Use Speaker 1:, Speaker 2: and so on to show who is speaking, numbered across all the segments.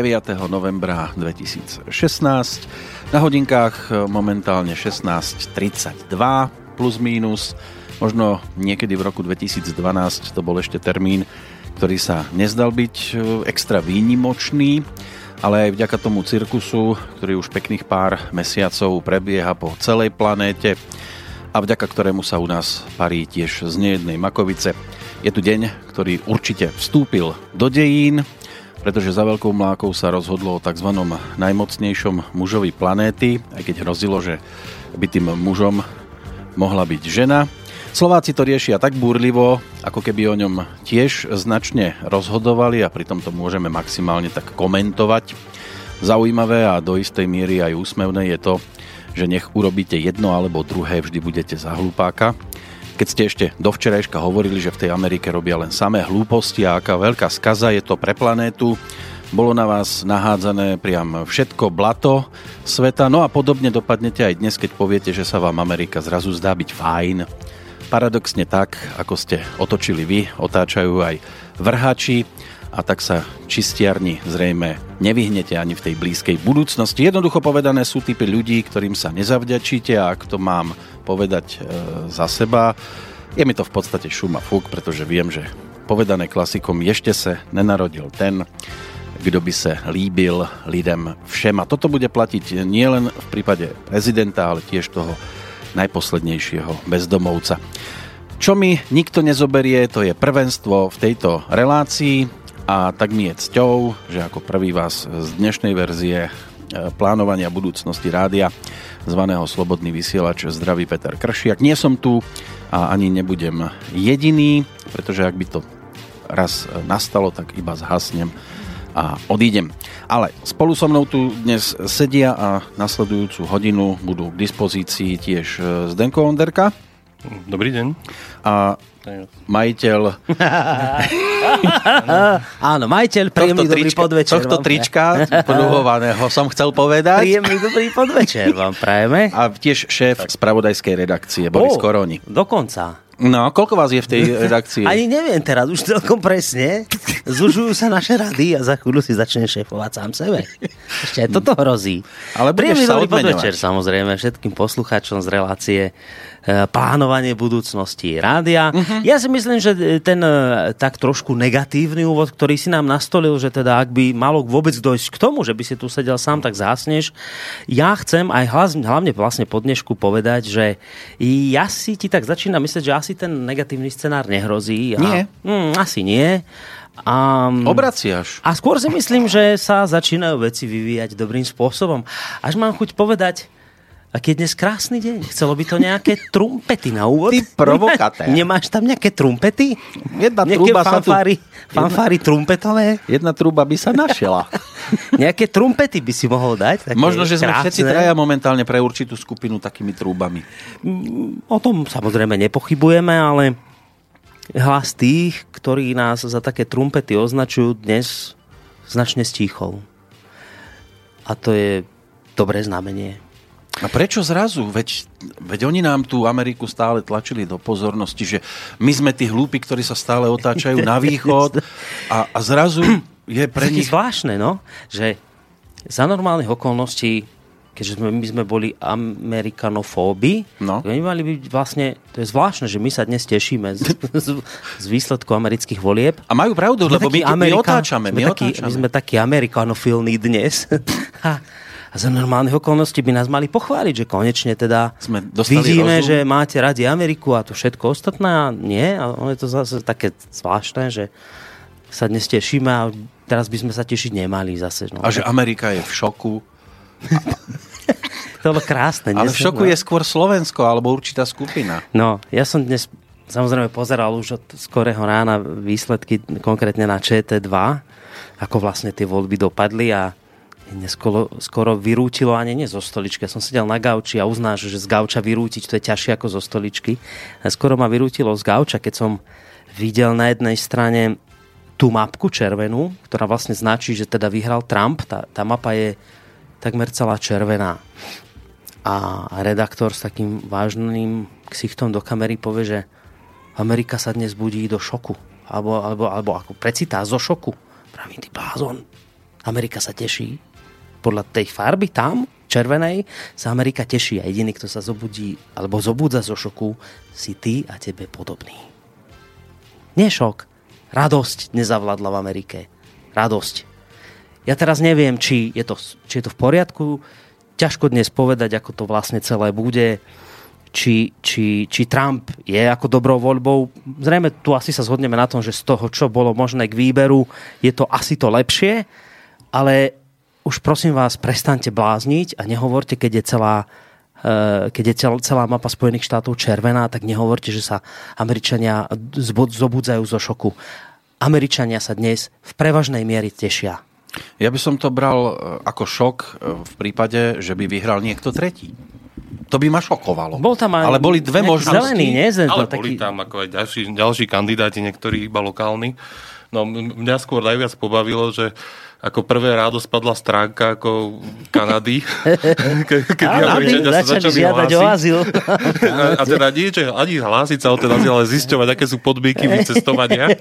Speaker 1: Píšeme 9. novembra 2016. Na hodinkách momentálne 16.32 plus mínus. Možno niekedy v roku 2012 to bol ešte termín, ktorý sa nezdal byť e, extra výnimočný, ale aj vďaka tomu cirkusu, ktorý už pekných pár mesiacov prebieha po celej planéte a vďaka ktorému sa u nás parí tiež z nejednej makovice. Je tu deň, ktorý určite vstúpil do dejín, pretože za veľkou mlákou sa rozhodlo o tzv. najmocnejšom mužovi planéty, aj keď hrozilo, že by tým mužom mohla byť žena. Slováci to riešia tak búrlivo, ako keby o ňom tiež značne rozhodovali a pritom to môžeme maximálne tak komentovať. Zaujímavé a do istej miery aj úsmevné je to, že nech urobíte jedno alebo druhé, vždy budete za hlupáka. Keď ste ešte do včerajška hovorili, že v tej Amerike robia len samé hlúposti a aká veľká skaza je to pre planétu, bolo na vás nahádzané priam všetko blato sveta, no a podobne dopadnete aj dnes, keď poviete, že sa vám Amerika zrazu zdá byť fajn. Paradoxne tak, ako ste otočili vy, otáčajú aj vrhači a tak sa čistiarni zrejme nevyhnete ani v tej blízkej budúcnosti. Jednoducho povedané sú typy ľudí, ktorým sa nezavďačíte a ak to mám povedať e, za seba, je mi to v podstate šum a fúk, pretože viem, že povedané klasikom ešte sa nenarodil ten, kto by sa líbil lidem všem. A toto bude platiť nielen v prípade prezidenta, ale tiež toho najposlednejšieho bezdomovca. Čo mi nikto nezoberie, to je prvenstvo v tejto relácii a tak mi je cťou, že ako prvý vás z dnešnej verzie e, plánovania budúcnosti rádia zvaného Slobodný vysielač zdraví Peter Kršiak. Nie som tu a ani nebudem jediný, pretože ak by to raz nastalo, tak iba zhasnem a odídem. Ale spolu so mnou tu dnes sedia a nasledujúcu hodinu budú k dispozícii tiež e, Zdenko Onderka.
Speaker 2: Dobrý deň.
Speaker 1: A majiteľ...
Speaker 3: Áno, majiteľ, príjemný tohto dobrý trička, podvečer.
Speaker 1: Tohto vám trička podruhovaného som chcel povedať.
Speaker 3: Príjemný dobrý podvečer vám prajeme.
Speaker 1: A tiež šéf spravodajskej redakcie Boris oh, Koroni.
Speaker 3: Dokonca.
Speaker 1: No, koľko vás je v tej redakcii?
Speaker 3: Ani neviem teraz, už celkom presne. Zužujú sa naše rady a za chvíľu si začne šéfovať sám sebe. Ešte aj toto hrozí.
Speaker 1: Ale budeš sa
Speaker 3: dobrý podvečer samozrejme všetkým poslucháčom z relácie plánovanie budúcnosti rádia. Uh-huh. Ja si myslím, že ten e, tak trošku negatívny úvod, ktorý si nám nastolil, že teda ak by malo vôbec dojsť k tomu, že by si tu sedel sám, tak zásneš. Ja chcem aj hlavne vlastne po dnešku povedať, že ja si ti tak začínam myslieť, že asi ten negatívny scenár nehrozí.
Speaker 1: A, nie.
Speaker 3: Mm, asi nie.
Speaker 1: A, Obraciaš.
Speaker 3: A skôr si myslím, že sa začínajú veci vyvíjať dobrým spôsobom. Až mám chuť povedať, Aký je dnes krásny deň. Chcelo by to nejaké trumpety na úvod?
Speaker 1: Ty provokatér.
Speaker 3: Nemáš tam nejaké trumpety?
Speaker 1: Jedna Nejaké truba
Speaker 3: fanfári,
Speaker 1: sa
Speaker 3: tu... fanfári jedna, trumpetové?
Speaker 1: Jedna truba by sa našela.
Speaker 3: nejaké trumpety by si mohol dať? Také
Speaker 1: Možno, že sme krásne. všetci traja momentálne pre určitú skupinu takými trúbami.
Speaker 3: O tom samozrejme nepochybujeme, ale hlas tých, ktorí nás za také trumpety označujú dnes značne stíchol. A to je dobré znamenie.
Speaker 1: A prečo zrazu? Veď, veď oni nám tú Ameriku stále tlačili do pozornosti, že my sme tí hlúpi, ktorí sa stále otáčajú na východ a, a zrazu je pre nich...
Speaker 3: zvláštne, no, že za normálnych okolností keďže sme, my sme boli amerikanofóbi, no. oni mali byť vlastne, to je zvláštne, že my sa dnes tešíme z, z, z výsledku amerických volieb.
Speaker 1: A majú pravdu, sme lebo my, Amerika, my otáčame.
Speaker 3: My, taký, otáčame. my sme takí amerikanofilní dnes. A za normálnych okolností by nás mali pochváliť, že konečne teda Sme vidíme, rozum. že máte radi Ameriku a to všetko ostatné a nie. A ono je to zase také zvláštne, že sa dnes tešíme a teraz by sme sa tešiť nemali zase. No.
Speaker 1: A že Amerika je v šoku.
Speaker 3: to bolo krásne.
Speaker 1: Ale v šoku no. je skôr Slovensko alebo určitá skupina.
Speaker 3: No, ja som dnes samozrejme pozeral už od skorého rána výsledky konkrétne na ČT2, ako vlastne tie voľby dopadli a skoro, skoro vyrútilo ani nie zo stoličky. Ja som sedel na gauči a uznáš, že z gauča vyrútiť to je ťažšie ako zo stoličky. A skoro ma vyrútilo z gauča, keď som videl na jednej strane tú mapku červenú, ktorá vlastne značí, že teda vyhral Trump. Tá, tá mapa je takmer celá červená. A redaktor s takým vážnym ksichtom do kamery povie, že Amerika sa dnes budí do šoku. Alebo, alebo, alebo ako precitá zo šoku. Pravím, ty blázon, Amerika sa teší. Podľa tej farby tam, červenej, sa Amerika teší a jediný, kto sa zobudí alebo zobudza zo šoku, si ty a tebe podobný. Nie šok, radosť nezavládla v Amerike. Radosť. Ja teraz neviem, či je to, či je to v poriadku, ťažko dnes povedať, ako to vlastne celé bude či, či, či Trump je ako dobrou voľbou. Zrejme tu asi sa zhodneme na tom, že z toho, čo bolo možné k výberu, je to asi to lepšie, ale už prosím vás, prestante blázniť a nehovorte, keď je celá eh, keď je celá mapa Spojených štátov červená, tak nehovorte, že sa Američania zobudzajú zo šoku. Američania sa dnes v prevažnej miery tešia.
Speaker 1: Ja by som to bral eh, ako šok eh, v prípade, že by vyhral niekto tretí. To by ma šokovalo.
Speaker 3: Bol tam aj
Speaker 1: Ale boli dve možnosti.
Speaker 3: Zelený, nie? Zelený,
Speaker 2: Ale
Speaker 3: taký...
Speaker 2: boli tam ako aj ďalší, ďalší kandidáti, niektorí iba lokálni. No mňa skôr najviac pobavilo, že ako prvé rádo spadla stránka ako Kanady.
Speaker 3: Ke, keď Američania sa začali žiadať o azyl.
Speaker 2: A, a teda nie, že ani hlásiť sa o ten azyl, ale zisťovať, aké sú podmienky vycestovania.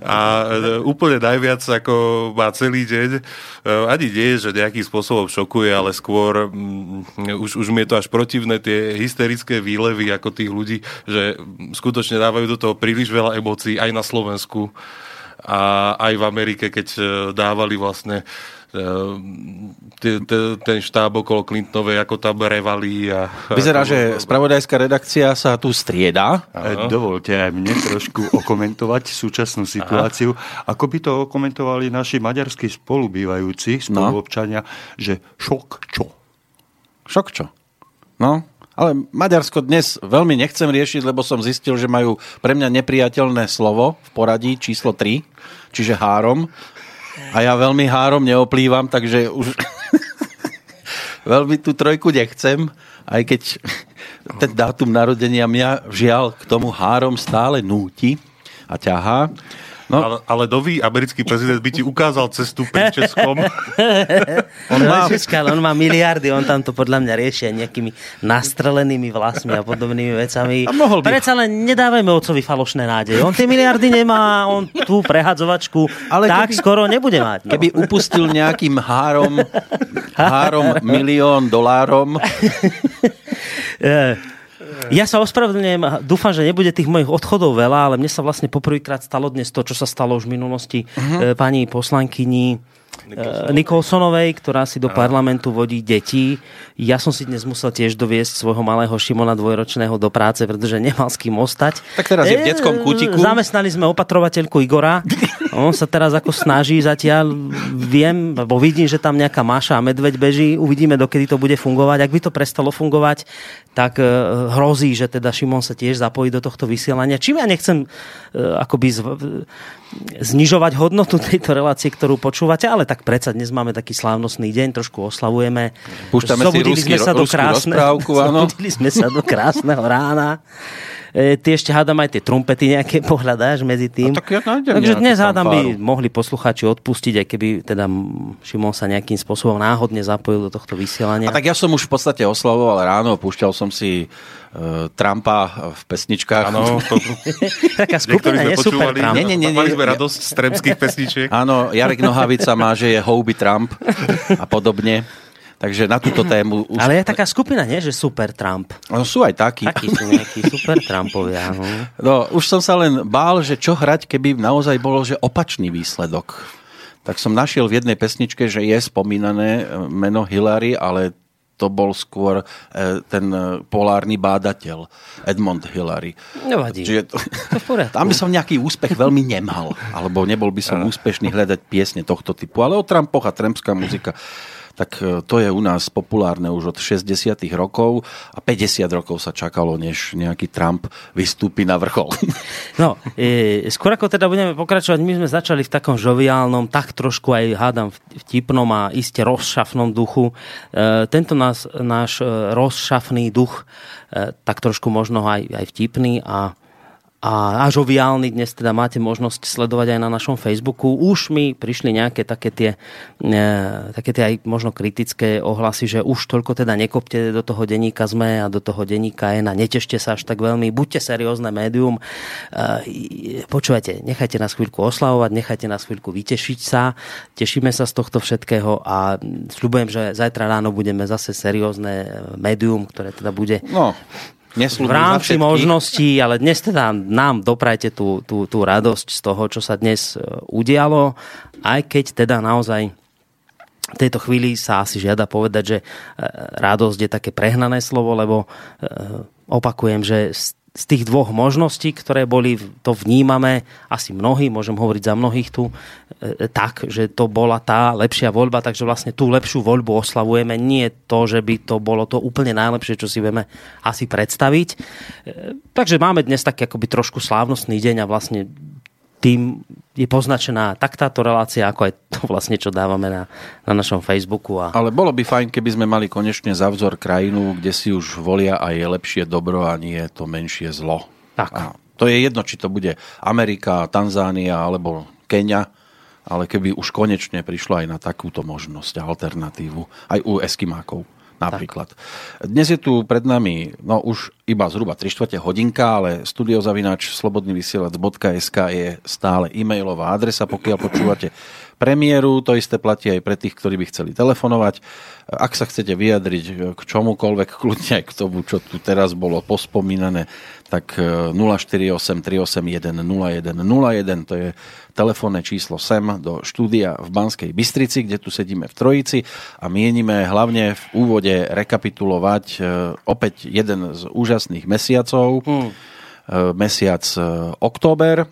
Speaker 2: A e, úplne najviac ako má celý deň, e, ani nie, že nejakým spôsobom šokuje, ale skôr um, už, už mi je to až protivné tie hysterické výlevy ako tých ľudí, že skutočne dávajú do toho príliš veľa emócií aj na Slovensku a aj v Amerike, keď e, dávali vlastne ten štáb okolo Clintonovej, ako tam revali. A,
Speaker 1: Vyzerá, že spravodajská redakcia sa tu strieda.
Speaker 4: Aha. Dovolte aj mne trošku okomentovať súčasnú situáciu. Aha. Ako by to okomentovali naši maďarskí spolubývajúci, spoluobčania, no. že šok čo?
Speaker 1: Šok čo? No, ale Maďarsko dnes veľmi nechcem riešiť, lebo som zistil, že majú pre mňa nepriateľné slovo v poradí číslo 3, čiže három. A ja veľmi három neoplývam, takže už veľmi tú trojku nechcem, aj keď ten dátum narodenia mňa žiaľ k tomu három stále núti a ťahá.
Speaker 2: No. Ale, ale nový americký prezident by ti ukázal cestu pri Českom.
Speaker 3: on, má... Česká, on má miliardy, on tam to podľa mňa riešia nejakými nastrelenými vlasmi a podobnými vecami. A mohol by... Predsa len nedávajme otcovi falošné nádeje. On tie miliardy nemá, on tú prehadzovačku ale tak keby, skoro nebude mať.
Speaker 1: No. Keby upustil nejakým három, három milión dolárom.
Speaker 3: Ja sa ospravedlňujem, dúfam, že nebude tých mojich odchodov veľa, ale mne sa vlastne poprvýkrát stalo dnes to, čo sa stalo už v minulosti uh-huh. pani poslankyni Nikolsonovej. Nikolsonovej, ktorá si do parlamentu vodí deti. Ja som si dnes musel tiež doviesť svojho malého Šimona dvojročného do práce, pretože nemal s kým ostať.
Speaker 1: Tak teraz je v detskom kútiku.
Speaker 3: Zamestnali sme opatrovateľku Igora. On sa teraz ako snaží zatiaľ. Viem, lebo vidím, že tam nejaká Máša a medveď beží. Uvidíme, dokedy to bude fungovať. Ak by to prestalo fungovať, tak e, hrozí, že teda Šimon sa tiež zapojí do tohto vysielania. Čím ja nechcem akoby znižovať hodnotu tejto relácie, ktorú počúvate, ale tak predsa dnes máme taký slávnostný deň, trošku oslavujeme.
Speaker 1: Púšťame si ruský, sme sa do krásne, rozprávku, áno.
Speaker 3: sme sa do krásneho rána. E, ty ešte hádam aj tie trumpety nejaké pohľadáš medzi tým.
Speaker 1: tak ja
Speaker 3: Takže dnes hádam by mohli posluchači odpustiť, aj keby teda Šimon sa nejakým spôsobom náhodne zapojil do tohto vysielania.
Speaker 1: A tak ja som už v podstate oslavoval ráno, púšťal som si uh, Trumpa v pesničkách.
Speaker 2: Áno, to...
Speaker 3: Taká skupina, nie super Trump.
Speaker 2: Nie, nie, nie, Mali sme radosť z tremských pesničiek.
Speaker 1: Áno, Jarek Nohavica má, že je Houby Trump a podobne. Takže na túto tému... Už...
Speaker 3: Ale je taká skupina, nie? Že Super Trump.
Speaker 1: No, sú aj takí.
Speaker 3: Takí sú nejakí Super Trumpovia. No.
Speaker 1: no, už som sa len bál, že čo hrať, keby naozaj bolo, že opačný výsledok. Tak som našiel v jednej pesničke, že je spomínané e, meno Hillary, ale to bol skôr e, ten e, polárny bádateľ Edmond Hillary.
Speaker 3: Nevadí. Čiže to, to
Speaker 1: tam by som nejaký úspech veľmi nemal, alebo nebol by som úspešný hľadať piesne tohto typu. Ale o Trumpoch a trampská muzika tak e, to je u nás populárne už od 60 rokov a 50 rokov sa čakalo, než nejaký Trump vystúpi na vrchol.
Speaker 3: No, e, skôr ako teda budeme pokračovať, my sme začali v takom žoviálnom, tak trošku aj hádam vtipnom a iste rozšafnom duchu. E, tento nás, náš e, rozšafný duch, e, tak trošku možno aj, aj vtipný a a, a žoviálny dnes teda máte možnosť sledovať aj na našom Facebooku. Už mi prišli nejaké také tie, e, také tie aj možno kritické ohlasy, že už toľko teda nekopte do toho denníka ZME a do toho denníka N a netešte sa až tak veľmi. Buďte seriózne médium. E, nechajte nás chvíľku oslavovať, nechajte nás chvíľku vytešiť sa. Tešíme sa z tohto všetkého a sľubujem, že zajtra ráno budeme zase seriózne médium, ktoré teda bude
Speaker 1: no
Speaker 3: v rámci možností, ale dnes teda nám doprajte tú, tú, tú radosť z toho, čo sa dnes e, udialo, aj keď teda naozaj v tejto chvíli sa asi žiada povedať, že e, radosť je také prehnané slovo, lebo e, opakujem, že z tých dvoch možností, ktoré boli, to vnímame, asi mnohí, môžem hovoriť za mnohých tu, e, tak, že to bola tá lepšia voľba, takže vlastne tú lepšiu voľbu oslavujeme. Nie to, že by to bolo to úplne najlepšie, čo si vieme asi predstaviť. E, takže máme dnes taký akoby trošku slávnostný deň a vlastne tým je poznačená tak táto relácia, ako aj to vlastne, čo dávame na, na našom Facebooku. A...
Speaker 1: Ale bolo by fajn, keby sme mali konečne za vzor krajinu, kde si už volia a je lepšie dobro a nie je to menšie zlo.
Speaker 3: Tak.
Speaker 1: A to je jedno, či to bude Amerika, Tanzánia alebo Kenia, ale keby už konečne prišlo aj na takúto možnosť a alternatívu, aj u Eskimákov napríklad. Tak. Dnes je tu pred nami no už iba zhruba 3 čtvrte hodinka, ale studiozavináč slobodnyvysielac.sk je stále e-mailová adresa, pokiaľ počúvate premiéru, to isté platí aj pre tých, ktorí by chceli telefonovať. Ak sa chcete vyjadriť k čomukoľvek, kľudne aj k tomu, čo tu teraz bolo pospomínané, tak 048 381 0101, to je telefónne číslo sem do štúdia v Banskej Bystrici, kde tu sedíme v Trojici a mienime hlavne v úvode rekapitulovať e, opäť jeden z úžasných mesiacov, hmm. mesiac e, október,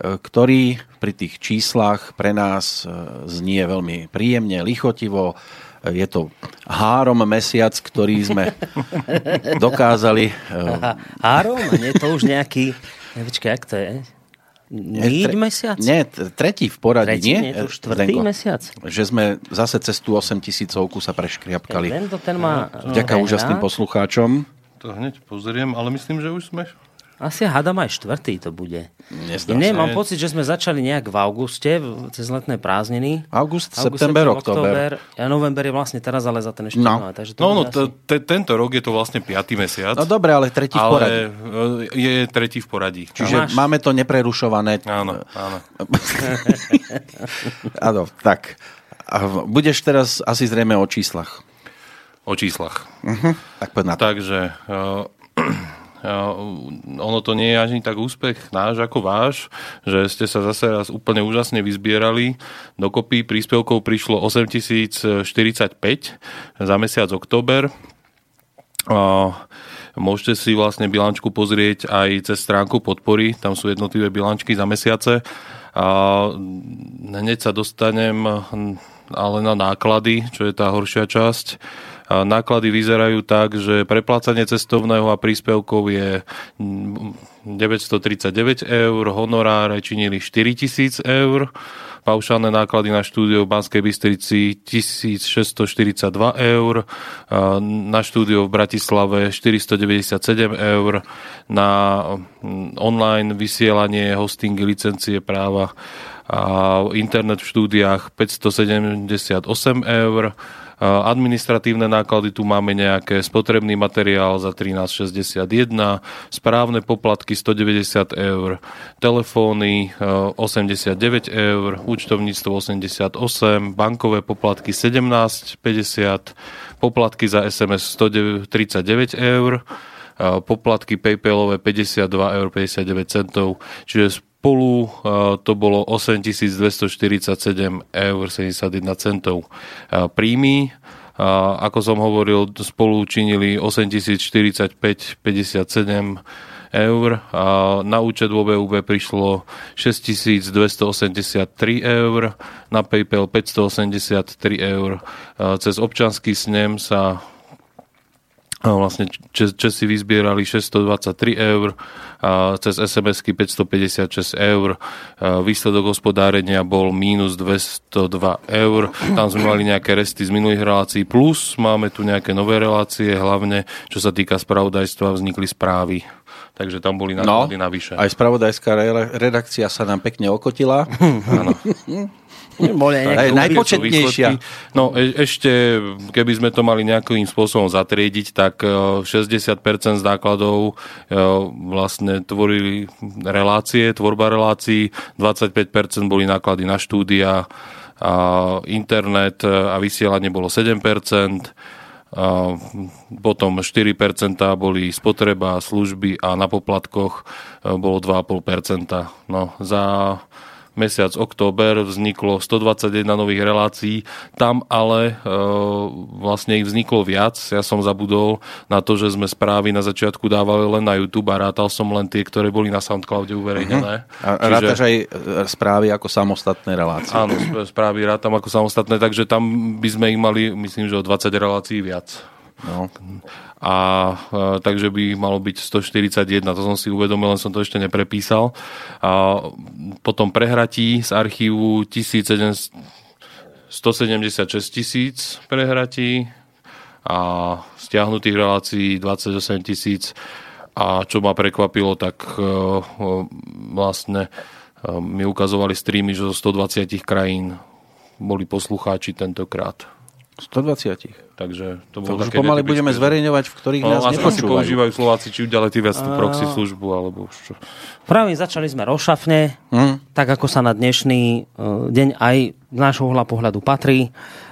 Speaker 1: ktorý pri tých číslach pre nás znie veľmi príjemne, lichotivo, je to három mesiac, ktorý sme dokázali...
Speaker 3: Három? Nie to už nejaký... Nevička, jak to je? Níď mesiac?
Speaker 1: Nie, tretí v poradí,
Speaker 3: tretí,
Speaker 1: nie?
Speaker 3: nie to štvrtý Zdenko, mesiac.
Speaker 1: Že sme zase cez tú 8 tisícovku sa preškriapkali.
Speaker 3: Ten, ten má...
Speaker 1: Vďaka úžasným poslucháčom.
Speaker 2: To hneď pozriem, ale myslím, že už sme
Speaker 3: asi hádam aj štvrtý to bude.
Speaker 1: Nezdá
Speaker 3: Nie, mám pocit, že sme začali nejak v auguste, cez letné prázdniny.
Speaker 1: August, August september, október.
Speaker 3: Ja november je vlastne teraz, ale za ten ešte
Speaker 1: no.
Speaker 3: Máme, takže to
Speaker 2: no, no asi... t- tento rok je to vlastne piatý mesiac.
Speaker 1: No dobre, ale tretí v poradí. Ale
Speaker 2: je tretí v poradí.
Speaker 1: Čiže máme to neprerušované.
Speaker 2: Áno, áno.
Speaker 1: áno, tak. Budeš teraz asi zrejme o číslach.
Speaker 2: O číslach.
Speaker 1: Uh-huh. Tak poď na to.
Speaker 2: Takže... Uh, ono to nie je ani tak úspech náš ako váš, že ste sa zase raz úplne úžasne vyzbierali. Dokopy príspevkov prišlo 8045 za mesiac október. Môžete si vlastne bilančku pozrieť aj cez stránku podpory, tam sú jednotlivé bilančky za mesiace. A hneď sa dostanem ale na náklady, čo je tá horšia časť. Náklady vyzerajú tak, že preplácanie cestovného a príspevkov je 939 eur, honoráre činili 4000 eur, paušálne náklady na štúdio v Banskej Bystrici 1642 eur, na štúdio v Bratislave 497 eur, na online vysielanie, hostingy, licencie práva a internet v štúdiách 578 eur, Administratívne náklady tu máme nejaké spotrebný materiál za 13,61, správne poplatky 190 eur, telefóny 89 eur, účtovníctvo 88, bankové poplatky 17,50, poplatky za SMS 139 eur, poplatky PayPalové 52 eur 59 centov, čiže spolu to bolo 8247 eur 71 centov príjmy. Ako som hovoril, spolu činili 8045,57 eur a na účet vo VUB prišlo 6283 eur, na PayPal 583 eur. Cez občanský snem sa vlastne Česi vyzbierali 623 eur, cez SMS-ky 556 eur, výsledok hospodárenia bol mínus 202 eur, tam sme mali nejaké resty z minulých relácií, plus máme tu nejaké nové relácie, hlavne čo sa týka spravodajstva, vznikli správy. Takže tam boli náklady no, navyše.
Speaker 1: Aj spravodajská redakcia sa nám pekne okotila.
Speaker 2: Áno.
Speaker 1: Aj najpočetnejšia.
Speaker 2: No e- ešte, keby sme to mali nejakým spôsobom zatriediť, tak 60% e, z nákladov e, vlastne tvorili relácie, tvorba relácií, 25% boli náklady na štúdia, a internet a vysielanie bolo 7%, a potom 4% boli spotreba, služby a na poplatkoch bolo 2,5%. No, za mesiac október vzniklo 121 nových relácií, tam ale e, vlastne ich vzniklo viac. Ja som zabudol na to, že sme správy na začiatku dávali len na YouTube a rátal som len tie, ktoré boli na Soundcloude uverejnené.
Speaker 1: Uh-huh. A Čiže... rátaš aj e, správy ako samostatné relácie.
Speaker 2: Áno, správy rátam ako samostatné, takže tam by sme ich mali, myslím, že o 20 relácií viac. No. A, a takže by malo byť 141, to som si uvedomil, len som to ešte neprepísal. A potom prehratí z archívu 176 tisíc prehratí a stiahnutých relácií 28 tisíc a čo ma prekvapilo, tak uh, vlastne uh, mi ukazovali streamy, že zo 120 krajín boli poslucháči tentokrát.
Speaker 1: 120.
Speaker 2: Takže
Speaker 1: to bolo to také pomaly budeme zverejňovať, v ktorých no, nás nepočúvajú.
Speaker 2: používajú Slováci, či ďalej tí viac tú proxy službu, alebo už čo.
Speaker 3: Pravím, začali sme rozšafne, hmm. tak ako sa na dnešný uh, deň aj z nášho uhla pohľadu patrí.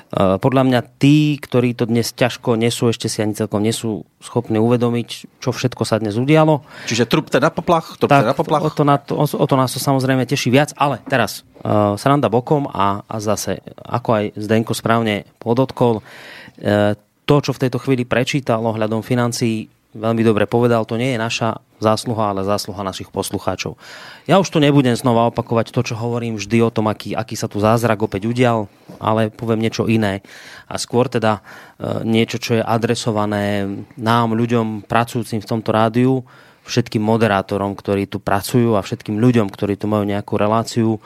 Speaker 3: Eh, podľa mňa tí, ktorí to dnes ťažko nesú, ešte si ani celkom nesú schopní uvedomiť, čo všetko sa dnes udialo.
Speaker 1: Čiže trupte na poplach? Trupte tak, na poplach?
Speaker 3: O, to na to, o, to nás to samozrejme teší viac, ale teraz uh, sranda bokom a, a zase, ako aj Zdenko správne podotkol, uh, to, čo v tejto chvíli prečítal ohľadom financií, veľmi dobre povedal, to nie je naša zásluha, ale zásluha našich poslucháčov. Ja už tu nebudem znova opakovať to, čo hovorím vždy o tom, aký, aký sa tu zázrak opäť udial, ale poviem niečo iné. A skôr teda e, niečo, čo je adresované nám, ľuďom pracujúcim v tomto rádiu, všetkým moderátorom, ktorí tu pracujú a všetkým ľuďom, ktorí tu majú nejakú reláciu.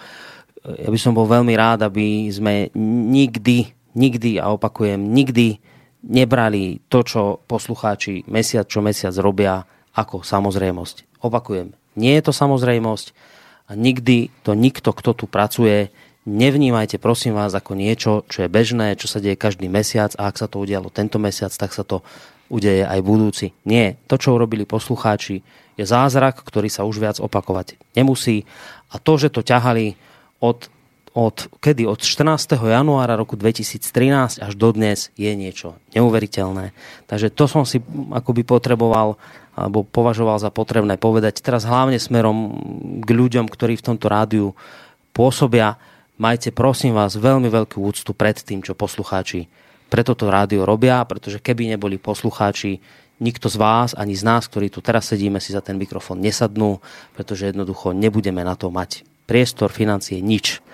Speaker 3: Ja by som bol veľmi rád, aby sme nikdy, nikdy, a opakujem, nikdy nebrali to, čo poslucháči mesiac čo mesiac robia ako samozrejmosť. Opakujem, nie je to samozrejmosť a nikdy to nikto, kto tu pracuje, nevnímajte prosím vás ako niečo, čo je bežné, čo sa deje každý mesiac a ak sa to udialo tento mesiac, tak sa to udeje aj budúci. Nie, to, čo urobili poslucháči, je zázrak, ktorý sa už viac opakovať nemusí a to, že to ťahali od od, kedy? Od 14. januára roku 2013 až do dnes je niečo neuveriteľné. Takže to som si akoby potreboval alebo považoval za potrebné povedať. Teraz hlavne smerom k ľuďom, ktorí v tomto rádiu pôsobia, majte prosím vás veľmi veľkú úctu pred tým, čo poslucháči pre toto rádio robia, pretože keby neboli poslucháči, nikto z vás, ani z nás, ktorí tu teraz sedíme, si za ten mikrofón nesadnú, pretože jednoducho nebudeme na to mať priestor, financie, nič.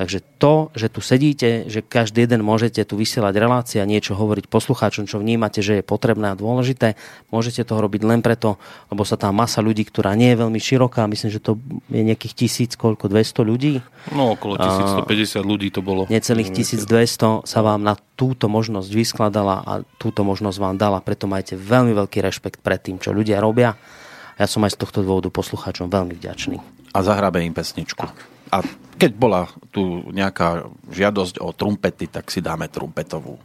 Speaker 3: Takže to, že tu sedíte, že každý jeden môžete tu vysielať relácie a niečo hovoriť poslucháčom, čo vnímate, že je potrebné a dôležité, môžete to robiť len preto, lebo sa tá masa ľudí, ktorá nie je veľmi široká, myslím, že to je nejakých tisíc, koľko, 200 ľudí?
Speaker 2: No, okolo 1150 ľudí to bolo.
Speaker 3: Necelých 1200 sa vám na túto možnosť vyskladala a túto možnosť vám dala, preto majte veľmi veľký rešpekt pred tým, čo ľudia robia. Ja som aj z tohto dôvodu poslucháčom veľmi vďačný.
Speaker 1: A zahrabe im pesničku. A keď bola tu nejaká žiadosť o trumpety, tak si dáme trumpetovú.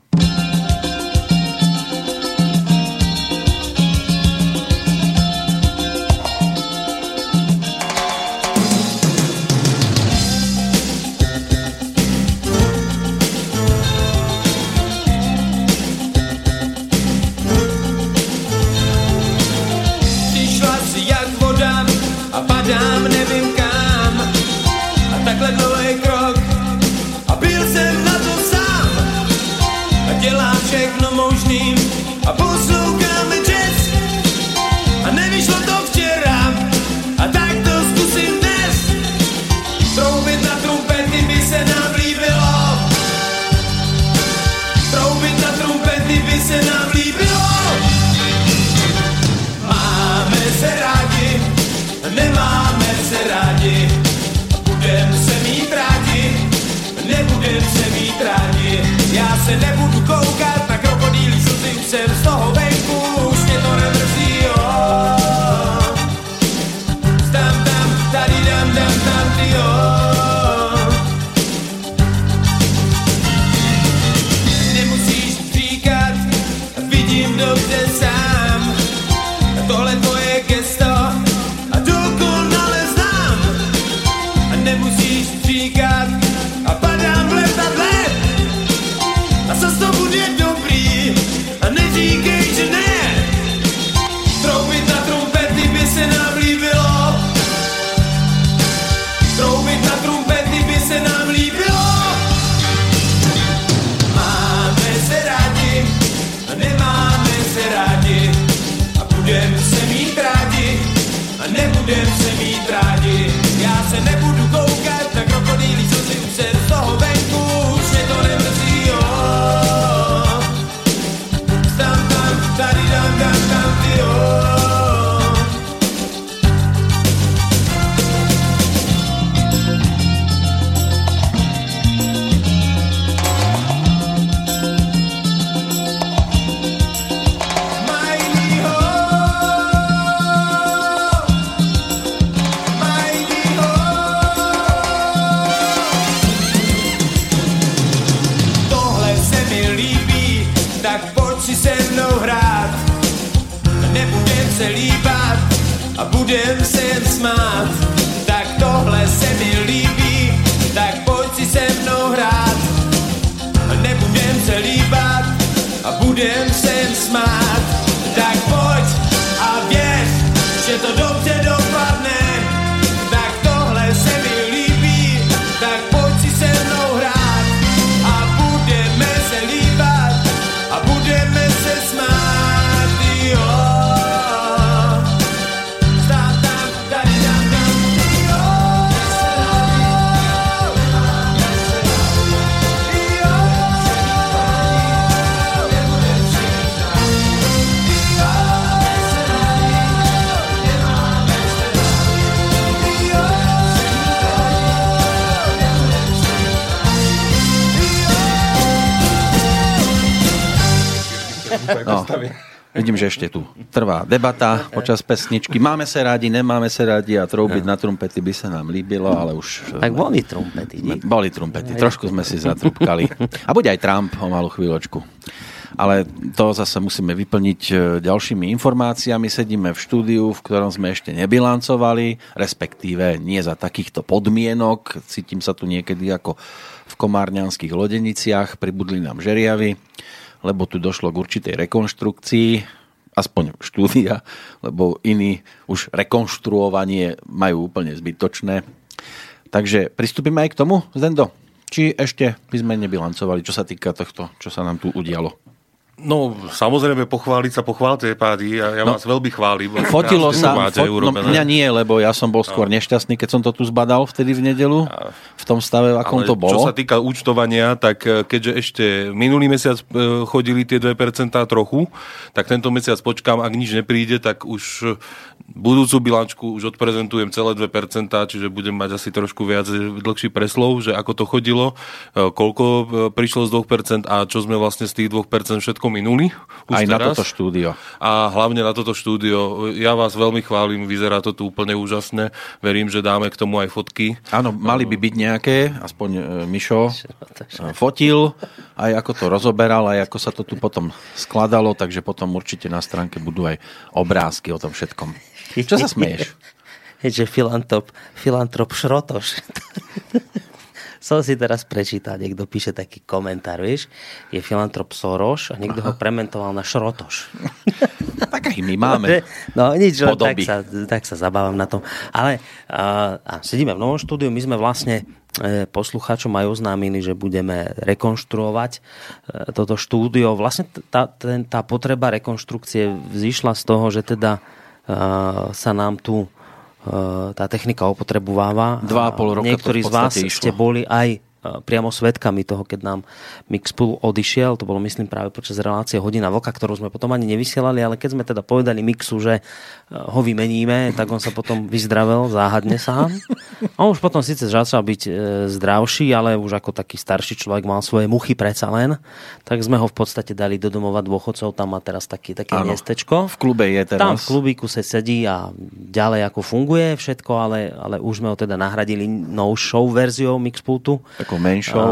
Speaker 5: Vidím, že
Speaker 1: ešte tu trvá debata počas pesničky. Máme sa rádi, nemáme sa rádi a troubiť na trumpety by sa nám líbilo, ale už...
Speaker 3: Tak boli trumpety, nie?
Speaker 1: Boli trumpety, trošku sme si zatrúbkali. A bude aj Trump o malú chvíľočku. Ale to zase musíme vyplniť e, ďalšími informáciami. Sedíme v štúdiu, v ktorom sme ešte nebilancovali, respektíve nie za takýchto podmienok. Cítim sa tu niekedy ako v komárňanských lodeniciach, pribudli nám žeriavy, lebo tu došlo k určitej rekonštrukcii, aspoň štúdia, lebo iní už rekonštruovanie majú úplne zbytočné. Takže pristúpime aj k tomu, Zendo? Či ešte by sme nebilancovali, čo sa týka tohto, čo sa nám tu udialo?
Speaker 2: No, samozrejme, pochváliť sa pochválte, pádi. Ja, ja
Speaker 1: No.
Speaker 2: vás veľmi chválim.
Speaker 1: Fotilo sa,
Speaker 2: máte
Speaker 1: fot, no, mňa nie, lebo ja som bol skôr nešťastný, keď som to tu zbadal vtedy v nedelu, v tom stave, v akom
Speaker 2: Ale
Speaker 1: to bolo.
Speaker 2: Čo sa týka účtovania, tak e, keďže ešte minulý mesiac e, chodili tie 2% trochu, tak tento mesiac počkám, ak nič nepríde, tak už e, budúcu bilančku už odprezentujem celé 2%, čiže budem mať asi trošku viac dlhší preslov, že ako to chodilo, koľko prišlo z 2% a čo sme vlastne z tých 2% všetko minuli. Už
Speaker 1: Aj na
Speaker 2: teraz.
Speaker 1: toto štúdio.
Speaker 2: A hlavne na toto štúdio. Ja vás veľmi chválim, vyzerá to tu úplne úžasné. Verím, že dáme k tomu aj fotky.
Speaker 1: Áno, mali by byť nejaké, aspoň e, Mišo e, fotil, aj ako to rozoberal, aj ako sa to tu potom skladalo, takže potom určite na stránke budú aj obrázky o tom všetkom. Čo sa smeješ?
Speaker 3: že filantrop, filantrop šrotoš. Som si teraz prečítal, niekto píše taký komentár, vieš, je filantrop Soros a niekto ho prementoval na šrotoš.
Speaker 1: Tak aj my máme.
Speaker 3: No nič, len tak
Speaker 1: Podoby.
Speaker 3: sa, tak sa zabávam na tom. Ale a, a sedíme v novom štúdiu, my sme vlastne e, poslucháčom aj oznámili, že budeme rekonštruovať e, toto štúdio. Vlastne tá, ten, tá potreba rekonštrukcie vzýšla z toho, že teda e, sa nám tu tá technika opotrebováva.
Speaker 1: Dva a pol roka to
Speaker 3: Niektorí z vás
Speaker 1: išlo.
Speaker 3: ste boli aj priamo svetkami toho, keď nám Mixpool odišiel. To bolo, myslím, práve počas relácie Hodina Vlka, ktorú sme potom ani nevysielali, ale keď sme teda povedali Mixu, že e, ho vymeníme, tak on sa potom vyzdravel záhadne sám. On už potom síce začal byť e, zdravší, ale už ako taký starší človek mal svoje muchy predsa len, tak sme ho v podstate dali do domova dôchodcov, tam má teraz taký, také ano, miestečko.
Speaker 1: V klube je teraz.
Speaker 3: Tam v klubíku sa sedí a ďalej ako funguje všetko, ale, ale už sme ho teda nahradili novšou verziou Mixpultu.
Speaker 1: Takou menšou.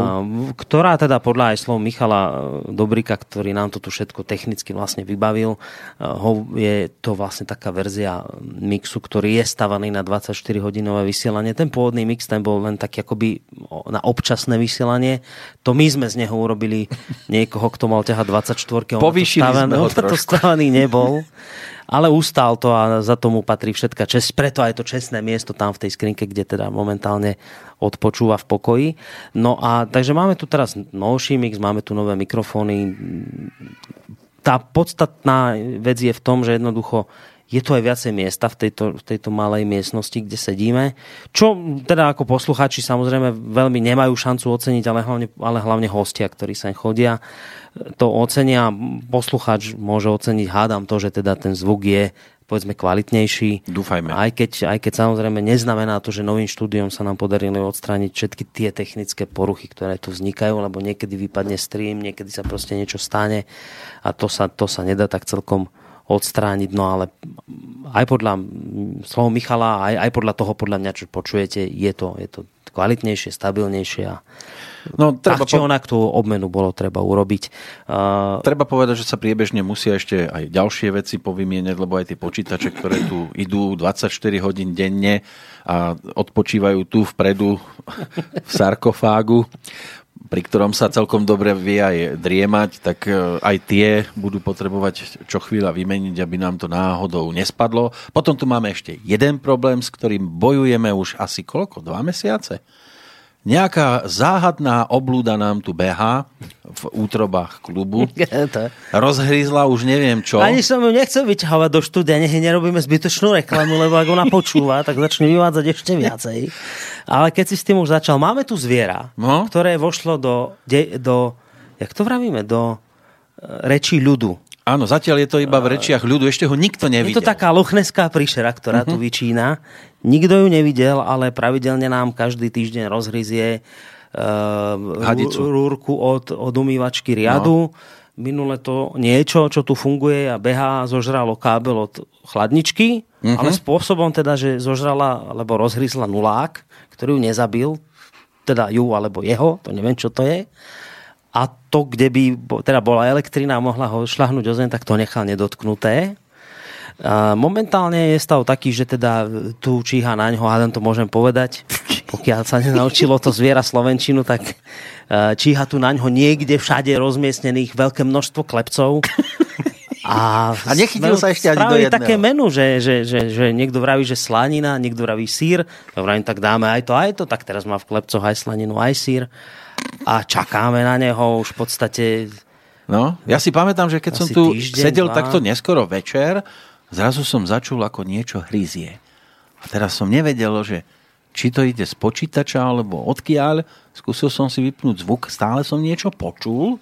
Speaker 3: Ktorá teda podľa aj slov Michala e, Dobrika, ktorý nám to tu všetko technicky vlastne vybavil, e, je to vlastne taká verzia mixu, ktorý je stavaný na 24-hodinové vysielanie. Ten pôvodný mix ten bol len taký akoby na občasné vysielanie. To my sme z neho urobili niekoho, kto mal ťahať 24
Speaker 1: Povýšili ho
Speaker 3: to stávaný nebol. Ale ustál to a za tomu patrí všetka čest. Preto aj to čestné miesto tam v tej skrinke, kde teda momentálne odpočúva v pokoji. No a takže máme tu teraz novší mix, máme tu nové mikrofóny. Tá podstatná vec je v tom, že jednoducho je tu aj viacej miesta v tejto, v tejto malej miestnosti, kde sedíme. Čo teda ako poslucháči samozrejme veľmi nemajú šancu oceniť, ale hlavne, ale hlavne hostia, ktorí sa chodia, to ocenia. Poslucháč môže oceniť, hádam to, že teda ten zvuk je povedzme kvalitnejší.
Speaker 1: Dúfajme.
Speaker 3: Aj keď, aj keď samozrejme neznamená to, že novým štúdiom sa nám podarilo odstrániť všetky tie technické poruchy, ktoré tu vznikajú, lebo niekedy vypadne stream, niekedy sa proste niečo stane a to sa, to sa nedá tak celkom odstrániť, no ale aj podľa slov Michala, aj, aj podľa toho, podľa mňa, čo počujete, je to, je to kvalitnejšie, stabilnejšie a No, treba tak či po... onak tú obmenu bolo treba urobiť.
Speaker 1: Uh... Treba povedať, že sa priebežne musia ešte aj ďalšie veci povymieňať, lebo aj tie počítače, ktoré tu idú 24 hodín denne a odpočívajú tu vpredu v sarkofágu, pri ktorom sa celkom dobre vie aj driemať, tak e, aj tie budú potrebovať čo chvíľa vymeniť, aby nám to náhodou nespadlo. Potom tu máme ešte jeden problém, s ktorým bojujeme už asi koľko? Dva mesiace? Nejaká záhadná oblúda nám tu beha v útrobách klubu. Rozhryzla už neviem čo.
Speaker 3: Ani som ju nechcel vyťahovať do štúdia, nech nerobíme zbytočnú reklamu, lebo ak ona počúva, tak začne vyvádzať ešte viacej. Ale keď si s tým už začal, máme tu zviera, no? ktoré vošlo do, de, do, jak to vravíme, do e, rečí ľudu.
Speaker 1: Áno, zatiaľ je to iba v rečiach ľudu, ešte ho nikto nevidel.
Speaker 3: Je to taká lochneská príšera, ktorá uh-huh. tu mhm. vyčína. Nikto ju nevidel, ale pravidelne nám každý týždeň rozhryzie uh, rúrku od, od umývačky riadu. No. Minule to niečo, čo tu funguje a behá, zožralo kábel od chladničky, uh-huh. ale spôsobom teda, že zožrala, alebo rozhryzla nulák, ktorý ju nezabil, teda ju alebo jeho, to neviem, čo to je. A to, kde by teda bola elektrina a mohla ho šľahnúť o zem, tak to nechal nedotknuté. Momentálne je stav taký, že teda tu číha na ňo, hádam to môžem povedať, pokiaľ sa nenaučilo to zviera Slovenčinu, tak e, číha tu na ňo niekde všade rozmiestnených veľké množstvo klepcov.
Speaker 1: A, a nechytil sa ešte ani do jedného.
Speaker 3: také menu, že, že, že, že niekto vraví, že slanina, niekto vraví sír. Ja vravím, tak dáme aj to, aj to. Tak teraz má v klepcoch aj slaninu, aj sír. A čakáme na neho už v podstate...
Speaker 1: No, ja si pamätám, že keď som tu týždeň, sedel dva. takto neskoro večer, zrazu som začul, ako niečo hryzie. A teraz som nevedel, že či to ide z počítača, alebo odkiaľ. Skúsil som si vypnúť zvuk, stále som niečo počul,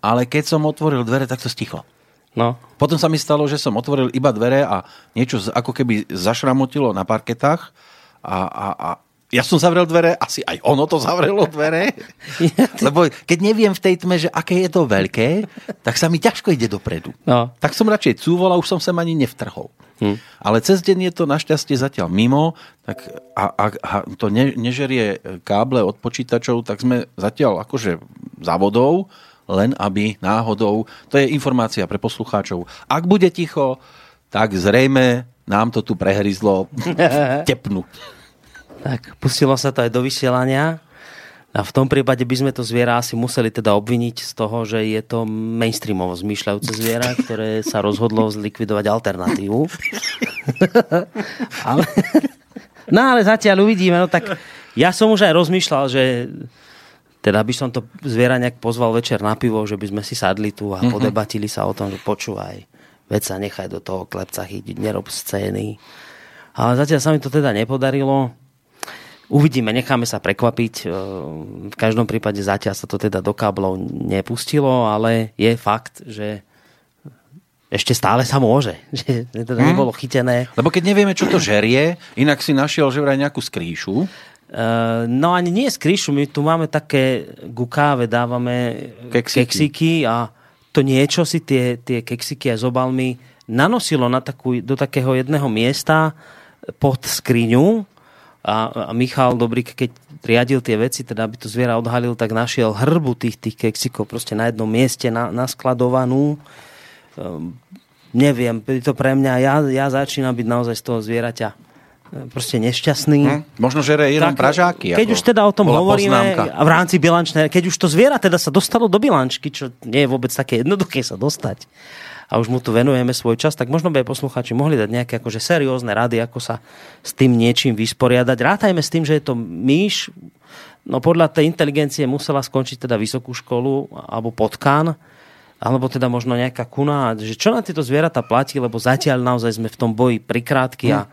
Speaker 1: ale keď som otvoril dvere, tak to stichlo.
Speaker 3: No.
Speaker 1: Potom sa mi stalo, že som otvoril iba dvere a niečo ako keby zašramotilo na parketách a, a, a ja som zavrel dvere, asi aj ono to zavrelo dvere. Lebo keď neviem v tej tme, že aké je to veľké, tak sa mi ťažko ide dopredu. No. Tak som radšej cúvol a už som sa ani nevtrhol. Hm. Ale cez deň je to našťastie zatiaľ mimo, tak a, a, a to ne, nežerie káble od počítačov, tak sme zatiaľ akože za vodou, len aby náhodou, to je informácia pre poslucháčov, ak bude ticho, tak zrejme nám to tu prehryzlo tepnu.
Speaker 3: Tak, pustilo sa to aj do vysielania. A v tom prípade by sme to zviera asi museli teda obviniť z toho, že je to mainstreamovo zmýšľajúce zviera, ktoré sa rozhodlo zlikvidovať alternatívu. ale, no ale zatiaľ uvidíme. No tak ja som už aj rozmýšľal, že teda by som to zviera nejak pozval večer na pivo, že by sme si sadli tu a mm-hmm. podebatili sa o tom, že počúvaj, veď sa nechaj do toho klepca chytiť, nerob scény. Ale zatiaľ sa mi to teda nepodarilo. Uvidíme, necháme sa prekvapiť. E, v každom prípade zatiaľ sa to teda do káblov nepustilo, ale je fakt, že ešte stále sa môže, že teda hmm. nebolo chytené.
Speaker 1: Lebo keď nevieme, čo to žerie, inak si našiel, že vraj nejakú skríšu.
Speaker 3: Uh, no ani nie skríšu, my tu máme také gukáve, dávame keksiky. keksiky a to niečo si tie, tie keksiky aj s obalmi nanosilo na takú, do takého jedného miesta pod skriňu a, Michal Dobrý, keď riadil tie veci, teda aby to zviera odhalil, tak našiel hrbu tých, tých keksikov proste na jednom mieste na, naskladovanú um, neviem, to pre mňa, ja, ja začínam byť naozaj z toho zvieraťa proste nešťastný. Hm,
Speaker 1: možno žere jenom tak, pražáky.
Speaker 3: Keď už teda o tom hovoríme poznámka. v rámci bilančnej, keď už to zviera teda sa dostalo do bilančky, čo nie je vôbec také jednoduché sa dostať a už mu tu venujeme svoj čas, tak možno by aj poslucháči mohli dať nejaké akože seriózne rady, ako sa s tým niečím vysporiadať. Rátajme s tým, že je to myš, no podľa tej inteligencie musela skončiť teda vysokú školu alebo potkán, alebo teda možno nejaká kuna, že čo na tieto zvieratá platí, lebo zatiaľ naozaj sme v tom boji prikrátky a,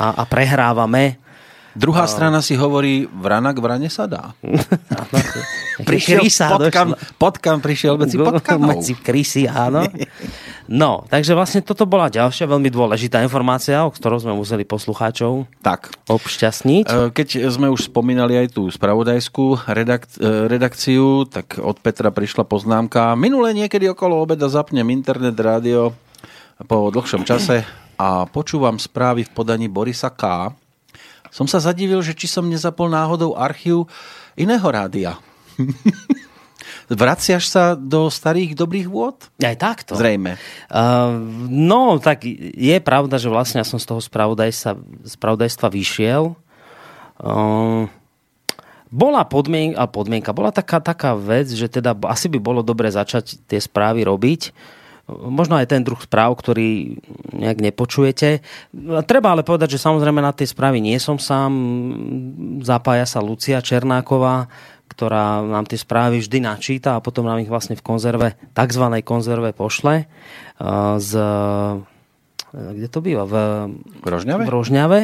Speaker 3: a, a prehrávame.
Speaker 1: Druhá uh, strana si hovorí, vrana k vrane sa dá.
Speaker 3: prišiel
Speaker 1: potkan, potkan prišiel medzi potkanov.
Speaker 3: Medzi krysy, áno. No, takže vlastne toto bola ďalšia veľmi dôležitá informácia, o ktorou sme museli poslucháčov
Speaker 1: tak.
Speaker 3: obšťastniť.
Speaker 1: E, keď sme už spomínali aj tú spravodajskú redak- e, redakciu, tak od Petra prišla poznámka. Minule niekedy okolo obeda zapnem internet, rádio po dlhšom čase a počúvam správy v podaní Borisa K. Som sa zadivil, že či som nezapol náhodou archív iného rádia. Vraciaš sa do starých dobrých vôd?
Speaker 3: Aj takto.
Speaker 1: Zrejme.
Speaker 3: Uh, no, tak je pravda, že vlastne ja som z toho spravodajstva, spravodajstva vyšiel. Uh, bola podmienka, podmienka, bola taká, taká vec, že teda asi by bolo dobre začať tie správy robiť. Možno aj ten druh správ, ktorý nejak nepočujete. Treba ale povedať, že samozrejme na tej správy nie som sám. Zapája sa Lucia Černáková, ktorá nám tie správy vždy načíta a potom nám ich vlastne v konzerve, tzv. konzerve pošle z kde to býva? V,
Speaker 1: v Rožňave?
Speaker 3: V Rožňave.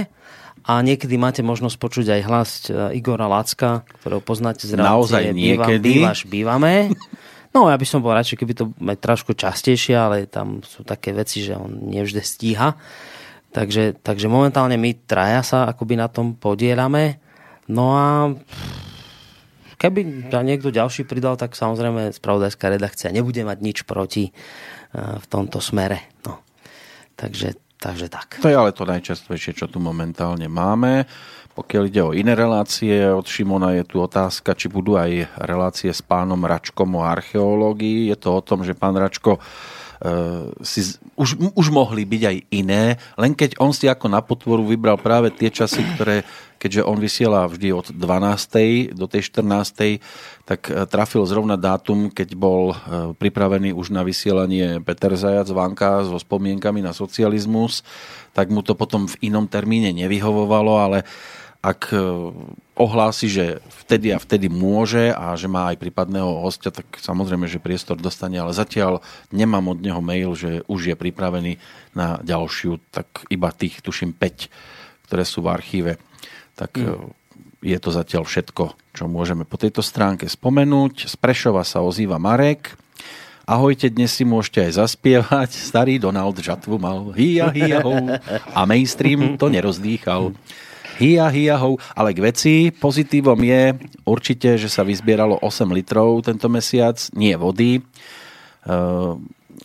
Speaker 3: A niekedy máte možnosť počuť aj hlas e, Igora Lacka, ktorého poznáte z relácie
Speaker 1: Naozaj niekedy?
Speaker 3: Bývaš, bývame. No, ja by som bol radšej, keby to mať trošku častejšie, ale tam sú také veci, že on nevždy stíha. Takže, takže momentálne my traja sa akoby na tom podielame. No a Keby sa niekto ďalší pridal, tak samozrejme spravodajská redakcia nebude mať nič proti e, v tomto smere. No. Takže, takže tak.
Speaker 1: To je ale to najčastejšie, čo tu momentálne máme. Pokiaľ ide o iné relácie, od Šimona je tu otázka, či budú aj relácie s pánom Račkom o archeológii. Je to o tom, že pán Račko Uh, si, už, už mohli byť aj iné, len keď on si ako na potvoru vybral práve tie časy, ktoré keďže on vysiela vždy od 12. do tej 14. tak e, trafil zrovna dátum, keď bol e, pripravený už na vysielanie Peter Zajac Vanka so spomienkami na socializmus, tak mu to potom v inom termíne nevyhovovalo, ale ak e, ohlási, že vtedy a vtedy môže a že má aj prípadného hostia, tak samozrejme, že priestor dostane, ale zatiaľ nemám od neho mail, že už je pripravený na ďalšiu, tak iba tých, tuším, 5, ktoré sú v archíve tak mm. je to zatiaľ všetko, čo môžeme po tejto stránke spomenúť. Z Prešova sa ozýva Marek. Ahojte, dnes si môžete aj zaspievať. Starý Donald žatvu mal hia, hia, ho. A mainstream to nerozdýchal. Hia, hia, ho. Ale k veci pozitívom je určite, že sa vyzbieralo 8 litrov tento mesiac, nie vody.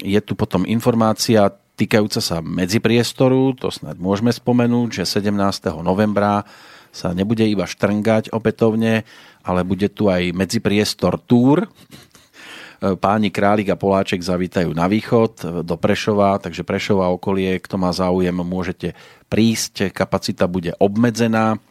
Speaker 1: Je tu potom informácia týkajúca sa medzipriestoru, to snad môžeme spomenúť, že 17. novembra sa nebude iba štrngať opätovne, ale bude tu aj medzipriestor túr. Páni Králik a Poláček zavítajú na východ do Prešova, takže Prešova okolie, kto má záujem, môžete prísť. Kapacita bude obmedzená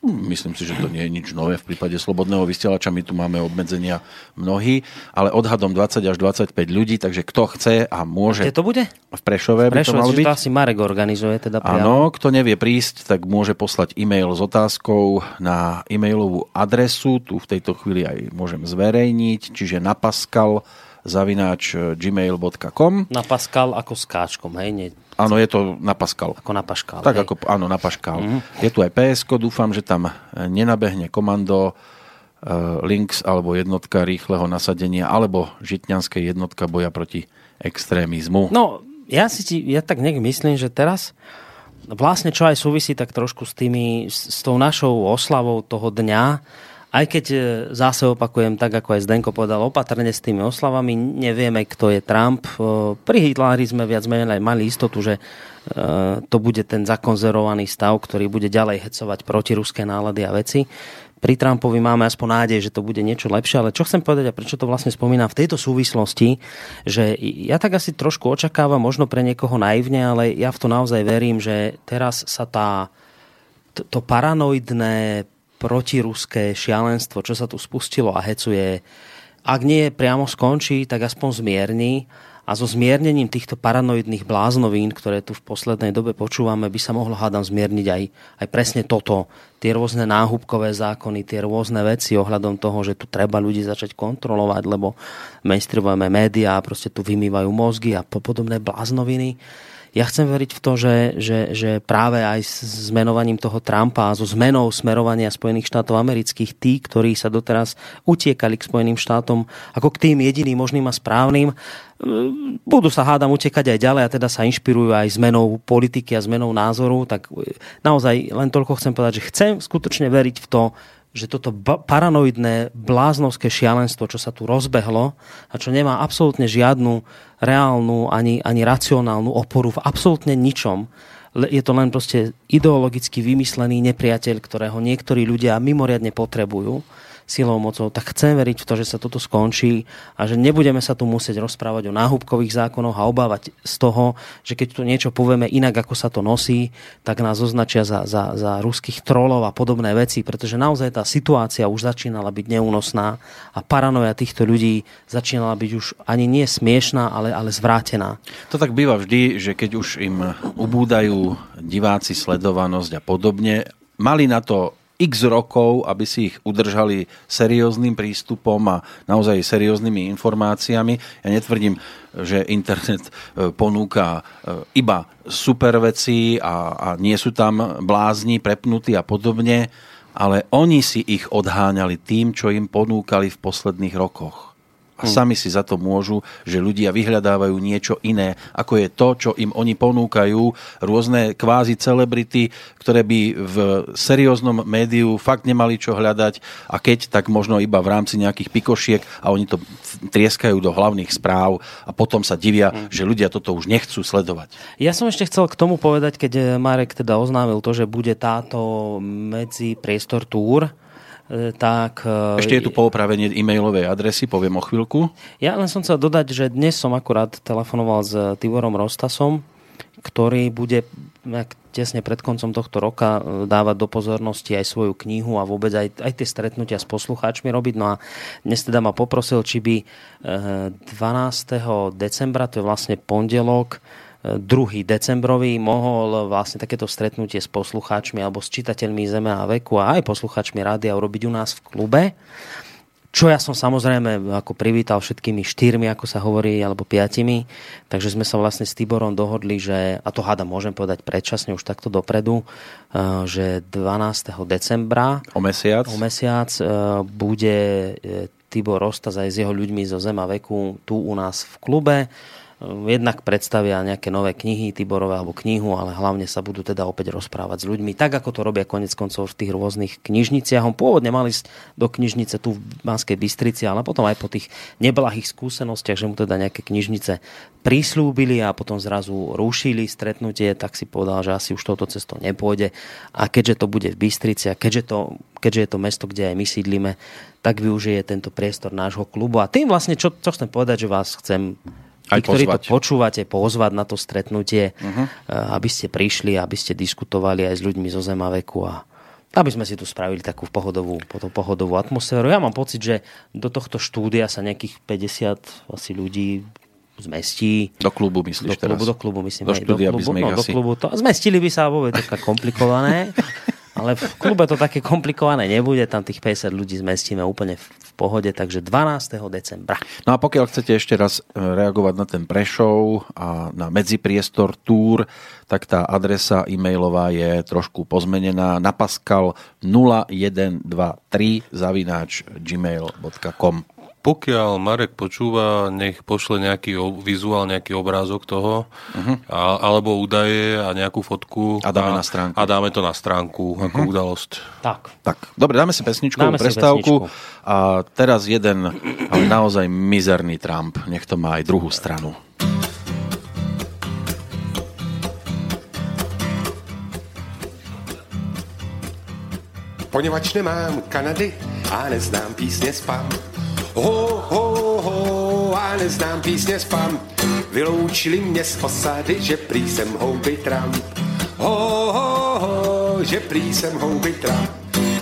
Speaker 1: Myslím si, že to nie je nič nové v prípade slobodného vysielača. My tu máme obmedzenia mnohí, ale odhadom 20 až 25 ľudí, takže kto chce a môže...
Speaker 3: Kde to bude?
Speaker 1: V Prešove, v Prešove by to malo byť.
Speaker 3: to asi Marek organizuje. Teda
Speaker 1: Áno, kto nevie prísť, tak môže poslať e-mail s otázkou na e-mailovú adresu. Tu v tejto chvíli aj môžem zverejniť, čiže na Pascal zavináč gmail.com
Speaker 3: Na Pascal ako s káčkom, hej? Nie
Speaker 1: Áno, je to na Pascal.
Speaker 3: Ako na Paškal.
Speaker 1: Tak hej. ako, áno, na Paškal. Mm. Je tu aj PSK, dúfam, že tam nenabehne komando uh, Links alebo jednotka rýchleho nasadenia alebo žitňanské jednotka boja proti extrémizmu.
Speaker 3: No, ja si ti, ja tak nejak myslím, že teraz vlastne čo aj súvisí tak trošku s tými, s, s tou našou oslavou toho dňa, aj keď e, zase opakujem, tak ako aj Zdenko povedal, opatrne s tými oslavami, nevieme, kto je Trump. E, pri Hitleri sme viac menej mali istotu, že e, to bude ten zakonzervovaný stav, ktorý bude ďalej hecovať proti ruské nálady a veci pri Trumpovi máme aspoň nádej, že to bude niečo lepšie, ale čo chcem povedať a prečo to vlastne spomínam v tejto súvislosti, že ja tak asi trošku očakávam, možno pre niekoho naivne, ale ja v to naozaj verím, že teraz sa tá, to paranoidné protiruské šialenstvo, čo sa tu spustilo a hecuje, ak nie priamo skončí, tak aspoň zmierni a so zmiernením týchto paranoidných bláznovín, ktoré tu v poslednej dobe počúvame, by sa mohlo, hádam, zmierniť aj, aj presne toto. Tie rôzne náhubkové zákony, tie rôzne veci ohľadom toho, že tu treba ľudí začať kontrolovať, lebo mainstreamové médiá proste tu vymývajú mozgy a podobné bláznoviny ja chcem veriť v to, že, že, že práve aj s zmenovaním toho Trumpa a so zmenou smerovania Spojených štátov amerických, tí, ktorí sa doteraz utiekali k Spojeným štátom ako k tým jediným možným a správnym, budú sa hádam utekať aj ďalej a teda sa inšpirujú aj zmenou politiky a zmenou názoru, tak naozaj len toľko chcem povedať, že chcem skutočne veriť v to, že toto paranoidné bláznovské šialenstvo, čo sa tu rozbehlo a čo nemá absolútne žiadnu reálnu ani, ani racionálnu oporu v absolútne ničom, je to len proste ideologicky vymyslený nepriateľ, ktorého niektorí ľudia mimoriadne potrebujú silou mocou, tak chcem veriť v to, že sa toto skončí a že nebudeme sa tu musieť rozprávať o náhubkových zákonoch a obávať z toho, že keď tu niečo povieme inak, ako sa to nosí, tak nás označia za, za, za ruských trolov a podobné veci, pretože naozaj tá situácia už začínala byť neúnosná a paranoja týchto ľudí začínala byť už ani nie smiešná, ale, ale zvrátená.
Speaker 1: To tak býva vždy, že keď už im ubúdajú diváci, sledovanosť a podobne, mali na to x rokov, aby si ich udržali serióznym prístupom a naozaj serióznymi informáciami. Ja netvrdím, že internet e, ponúka e, iba super veci a, a nie sú tam blázni, prepnutí a podobne, ale oni si ich odháňali tým, čo im ponúkali v posledných rokoch a sami si za to môžu, že ľudia vyhľadávajú niečo iné, ako je to, čo im oni ponúkajú, rôzne kvázi celebrity, ktoré by v serióznom médiu fakt nemali čo hľadať a keď, tak možno iba v rámci nejakých pikošiek a oni to trieskajú do hlavných správ a potom sa divia, hmm. že ľudia toto už nechcú sledovať.
Speaker 3: Ja som ešte chcel k tomu povedať, keď Marek teda oznámil to, že bude táto medzi priestor túr, tak...
Speaker 1: E, Ešte je tu poopravenie e-mailovej adresy, poviem o chvíľku.
Speaker 3: Ja len som chcel dodať, že dnes som akurát telefonoval s Tiborom Rostasom, ktorý bude tesne pred koncom tohto roka e, dávať do pozornosti aj svoju knihu a vôbec aj, aj tie stretnutia s poslucháčmi robiť. No a dnes teda ma poprosil, či by 12. decembra, to je vlastne pondelok, 2. decembrový mohol vlastne takéto stretnutie s poslucháčmi alebo s čitateľmi Zeme a veku a aj poslucháčmi rádia urobiť u nás v klube. Čo ja som samozrejme ako privítal všetkými štyrmi, ako sa hovorí, alebo piatimi. Takže sme sa vlastne s Tiborom dohodli, že, a to hada môžem povedať predčasne už takto dopredu, eh, že 12. decembra
Speaker 1: o mesiac,
Speaker 3: o mesiac eh, bude eh, Tibor Rostas aj s jeho ľuďmi zo Zema veku tu u nás v klube jednak predstavia nejaké nové knihy Tiborové alebo knihu, ale hlavne sa budú teda opäť rozprávať s ľuďmi, tak ako to robia konec koncov v tých rôznych knižniciach. On pôvodne mali ísť do knižnice tu v Banskej Bystrici, ale potom aj po tých neblahých skúsenostiach, že mu teda nejaké knižnice prislúbili a potom zrazu rušili stretnutie, tak si povedal, že asi už touto cestou nepôjde. A keďže to bude v Bystrici a keďže, to, keďže je to mesto, kde aj my sídlime, tak využije tento priestor nášho klubu. A tým vlastne, čo, čo chcem povedať, že vás chcem tí, ktorí to počúvate, pozvať na to stretnutie, uh-huh. aby ste prišli, aby ste diskutovali aj s ľuďmi zo Zemaveku a aby sme si tu spravili takú pohodovú, pohodovú atmosféru. Ja mám pocit, že do tohto štúdia sa nejakých 50 asi ľudí zmestí.
Speaker 1: Do klubu myslíš
Speaker 3: do klubu,
Speaker 1: teraz?
Speaker 3: Do klubu myslím.
Speaker 1: Do štúdia
Speaker 3: do
Speaker 1: klubu, by sme
Speaker 3: no,
Speaker 1: asi...
Speaker 3: do klubu to, zmestili by sa, ale je to komplikované. Ale v klube to také komplikované nebude, tam tých 50 ľudí zmestíme úplne v pohode, takže 12. decembra.
Speaker 1: No a pokiaľ chcete ešte raz e, reagovať na ten Prešov a na medzipriestor túr, tak tá adresa e-mailová je trošku pozmenená na pascal 0123 zavináč gmail.com
Speaker 2: pokiaľ Marek počúva, nech pošle nejaký vizuál, nejaký obrázok toho, uh-huh. a, alebo údaje a nejakú fotku.
Speaker 1: A dáme a, na stránku.
Speaker 2: A dáme to na stránku uh-huh. ako udalosť.
Speaker 3: Tak.
Speaker 1: tak. Dobre, dáme si pesničkovú dáme prestávku. Si pesničku. A teraz jeden, ale naozaj mizerný Trump. Nech to má aj druhú stranu.
Speaker 6: Poněvadž nemám Kanady a neznám písně spam, Ho, ho, ho, a neznám písně spam. Vyloučili mě z osady, že prý jsem houby Trump. Ho, ho, ho, že prý jsem houby Trump.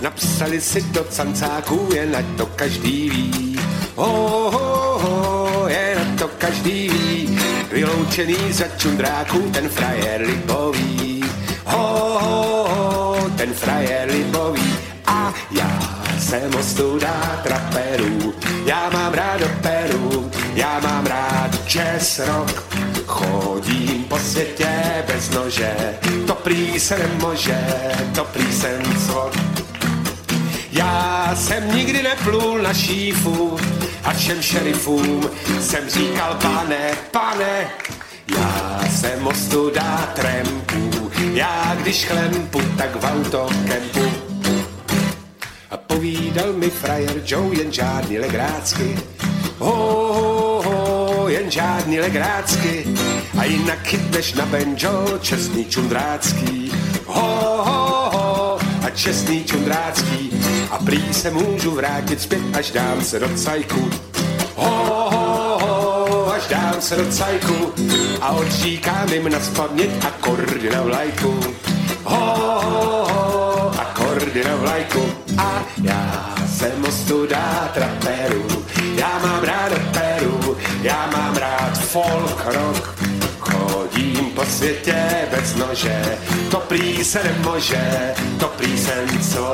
Speaker 6: Napsali si do cancáku, jen ať to každý ví. Ho, ho, ho, jen ať to každý ví. Vyloučený za čundráku, ten frajer libový. Ho, ho, ho, ten frajer libový. A já jsem ostuda traperů. Já mám rád operu, já mám rád jazz rock. Chodím po světě bez nože, to prý se nemože, to prý jsem co. Já jsem nikdy neplul na šífu a všem šerifům jsem říkal pane, pane, já jsem ostuda trempů, já když chlempu, tak v autokempu a povídal mi frajer Joe jen žádný legrácky. Ho, ho, ho, jen žádný legrácky. A jinak chytneš na benjo čestný čundrácký. Ho, ho, ho, a čestný čundrácký. A prý se můžu vrátit zpět, až dám se do cajku. Ho, ho, ho, až dám se do cajku. A odříkám jim na spaměť akordy na vlajku. Ho, ho, vlajku a já jsem ostuda traperu. Já mám rád operu, já mám rád folk rock. Chodím po světě bez nože, to prý se nemože, to prý jsem co.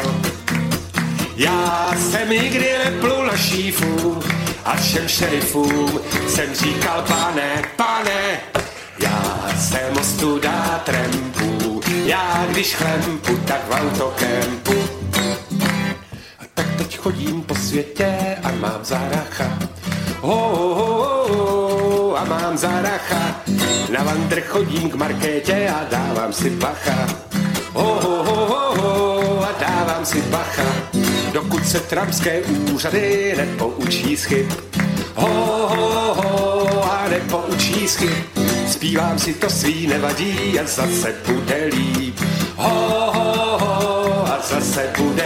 Speaker 6: Já jsem nikdy neplul na šífu a všem šerifům jsem říkal pane, pane, já jsem ostuda trempu, já když chlempu, tak v autokempu tak teď chodím po světě a mám záracha. Ho, ho, ho, ho, a mám záracha. Na vandr chodím k markétě a dávám si bacha. Ho, ho, ho, ho, ho, a dávám si bacha. Dokud se trampské úřady nepoučí z. Ho, ho, ho, a nepoučí z. Zpívám si to svý, nevadí a zase bude líp. Ho, ho, ho, a zase bude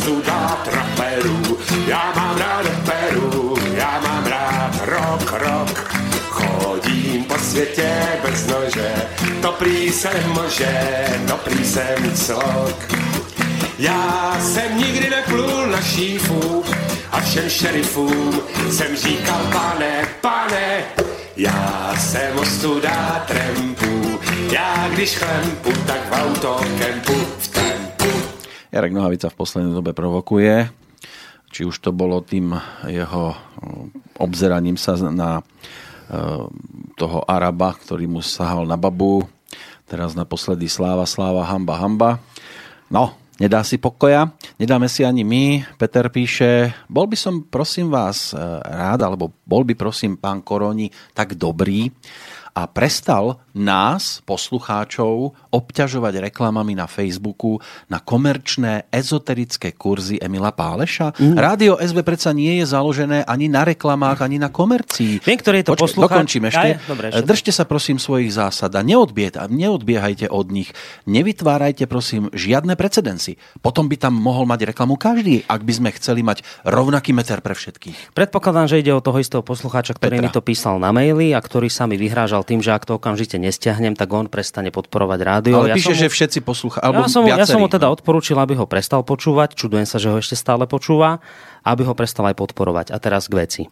Speaker 6: jsem ostuda traperů, já mám rád Peru, já mám rád rock, rock. Chodím po světě bez nože, to prý se može, to prý jsem cok. Já jsem nikdy neplul na šífu a všem šerifům jsem říkal pane, pane, já jsem ostuda trempu, já když chlempu, tak v autokempu v tempu.
Speaker 1: Jarek Nohavica v poslednej dobe provokuje, či už to bolo tým jeho obzeraním sa na toho Araba, ktorý mu sahal na babu. Teraz naposledy sláva, sláva, hamba, hamba. No, nedá si pokoja, nedáme si ani my. Peter píše, bol by som prosím vás e, rád, alebo bol by prosím pán Koroni tak dobrý, a prestal nás, poslucháčov, obťažovať reklamami na Facebooku na komerčné ezoterické kurzy Emila Páleša. Mm. Rádio SV predsa nie je založené ani na reklamách, ani na komercii.
Speaker 3: Viem, ktorý je to Počkej, poslucháč.
Speaker 1: Dokončím ešte. Aj, dobre, ešte. Držte sa prosím svojich zásad a neodbiehajte od nich. Nevytvárajte prosím žiadne precedensy. Potom by tam mohol mať reklamu každý, ak by sme chceli mať rovnaký meter pre všetkých.
Speaker 3: Predpokladám, že ide o toho istého poslucháča, ktorý Petra. mi to písal na maili a ktorý sa mi vyhrážal tým, že ak to okamžite nestiahnem, tak on prestane podporovať rádio.
Speaker 1: Ale
Speaker 3: ja
Speaker 1: píše, mu, že všetci poslúchajú. Ja,
Speaker 3: som, ja som mu teda odporúčil, aby ho prestal počúvať. Čudujem sa, že ho ešte stále počúva. Aby ho prestal aj podporovať. A teraz k veci.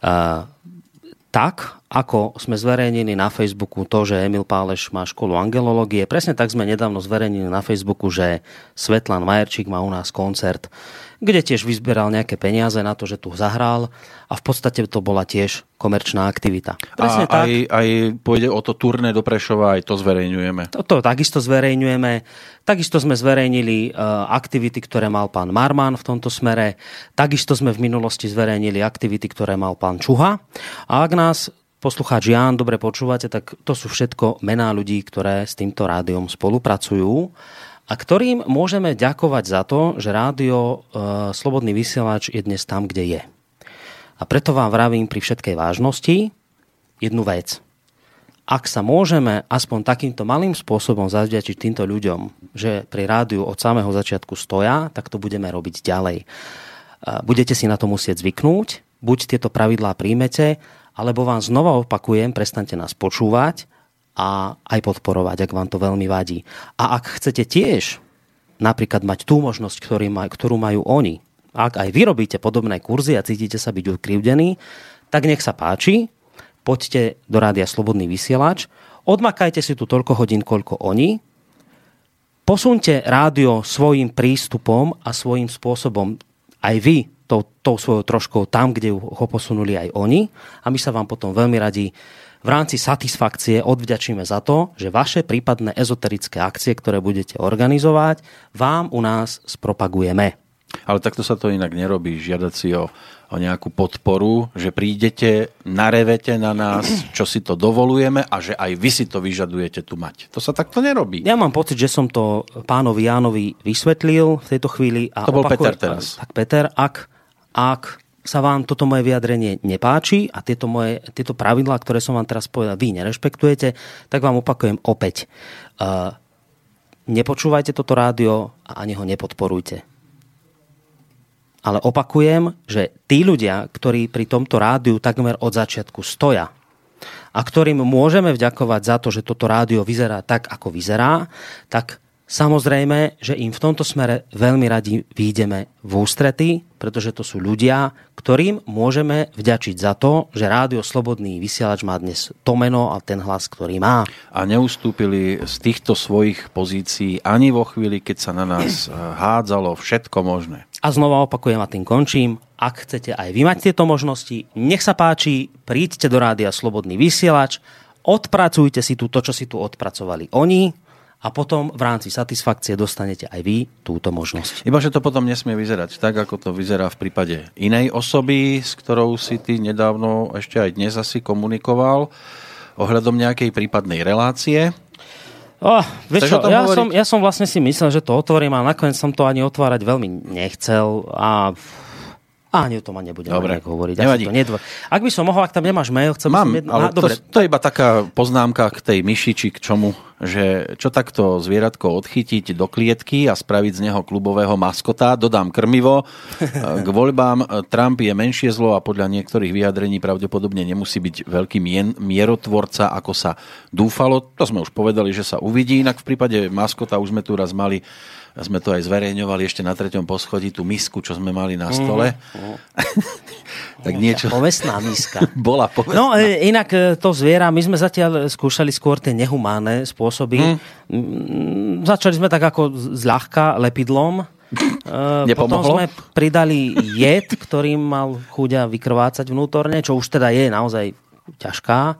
Speaker 3: Uh, tak, ako sme zverejnili na Facebooku to, že Emil Páleš má školu angelológie, presne tak sme nedávno zverejnili na Facebooku, že Svetlan Majerčík má u nás koncert kde tiež vyzberal nejaké peniaze na to, že tu zahral a v podstate to bola tiež komerčná aktivita.
Speaker 1: Presne a tak. Aj, aj pôjde o to turné do Prešova, aj to zverejňujeme.
Speaker 3: To, to takisto zverejňujeme. Takisto sme zverejnili uh, aktivity, ktoré mal pán Marman v tomto smere. Takisto sme v minulosti zverejnili aktivity, ktoré mal pán Čuha. A ak nás poslucháč Jan dobre počúvate, tak to sú všetko mená ľudí, ktoré s týmto rádiom spolupracujú a ktorým môžeme ďakovať za to, že rádio e, Slobodný vysielač je dnes tam, kde je. A preto vám vravím pri všetkej vážnosti jednu vec. Ak sa môžeme aspoň takýmto malým spôsobom zavďačiť týmto ľuďom, že pri rádiu od samého začiatku stoja, tak to budeme robiť ďalej. Budete si na to musieť zvyknúť, buď tieto pravidlá príjmete, alebo vám znova opakujem, prestante nás počúvať a aj podporovať, ak vám to veľmi vadí. A ak chcete tiež napríklad mať tú možnosť, ktorú majú oni, ak aj vy robíte podobné kurzy a cítite sa byť ukrivdení, tak nech sa páči, poďte do rádia Slobodný vysielač, odmakajte si tu toľko hodín, koľko oni, posunte rádio svojim prístupom a svojím spôsobom. Aj vy tou, tou svojou troškou tam, kde ho posunuli aj oni a my sa vám potom veľmi radi v rámci satisfakcie odvďačíme za to, že vaše prípadné ezoterické akcie, ktoré budete organizovať, vám u nás spropagujeme.
Speaker 1: Ale takto sa to inak nerobí, žiadať si o, o nejakú podporu, že prídete, narevete na nás, čo si to dovolujeme a že aj vy si to vyžadujete tu mať. To sa takto nerobí.
Speaker 3: Ja mám pocit, že som to pánovi Jánovi vysvetlil v tejto chvíli. A
Speaker 1: to bol opakujem, Peter teraz.
Speaker 3: Tak Peter, ak, ak sa vám toto moje vyjadrenie nepáči a tieto, moje, tieto pravidlá, ktoré som vám teraz povedal, vy nerešpektujete, tak vám opakujem opäť. Uh, nepočúvajte toto rádio a ani ho nepodporujte ale opakujem, že tí ľudia, ktorí pri tomto rádiu takmer od začiatku stoja a ktorým môžeme vďakovať za to, že toto rádio vyzerá tak, ako vyzerá, tak Samozrejme, že im v tomto smere veľmi radi výjdeme v ústrety, pretože to sú ľudia, ktorým môžeme vďačiť za to, že Rádio Slobodný vysielač má dnes to meno a ten hlas, ktorý má.
Speaker 1: A neustúpili z týchto svojich pozícií ani vo chvíli, keď sa na nás eh, hádzalo všetko možné.
Speaker 3: A znova opakujem a tým končím. Ak chcete aj vy mať tieto možnosti, nech sa páči, príďte do Rádia Slobodný vysielač, odpracujte si tu to, čo si tu odpracovali oni, a potom v rámci satisfakcie dostanete aj vy túto možnosť.
Speaker 1: Iba, že to potom nesmie vyzerať tak, ako to vyzerá v prípade inej osoby, s ktorou si ty nedávno ešte aj dnes asi komunikoval ohľadom nejakej prípadnej relácie.
Speaker 3: Oh, vieš čo, ja, som, ja som vlastne si myslel, že to otvorím a nakoniec som to ani otvárať veľmi nechcel a a ani o tom ani nebudem Dobre. hovoriť. Nevadí. To nedvo... Ak by som mohol, ak tam nemáš mail, chcem
Speaker 1: Mám, jedno... ale to, to, je iba taká poznámka k tej myši, či k čomu, že čo takto zvieratko odchytiť do klietky a spraviť z neho klubového maskota, dodám krmivo. K voľbám Trump je menšie zlo a podľa niektorých vyjadrení pravdepodobne nemusí byť veľký mien, mierotvorca, ako sa dúfalo. To sme už povedali, že sa uvidí. Inak v prípade maskota už sme tu raz mali sme to aj zverejňovali ešte na treťom poschodí, tú misku, čo sme mali na stole. Mm,
Speaker 3: tak niečo... Povestná miska.
Speaker 1: Bola povestná.
Speaker 3: No e, inak e, to zviera, my sme zatiaľ skúšali skôr tie nehumánne spôsoby. Mm. Začali sme tak ako zľahka lepidlom. E, Nepomohlo? Potom sme pridali jed, ktorým mal chuďa vykrvácať vnútorne, čo už teda je naozaj ťažká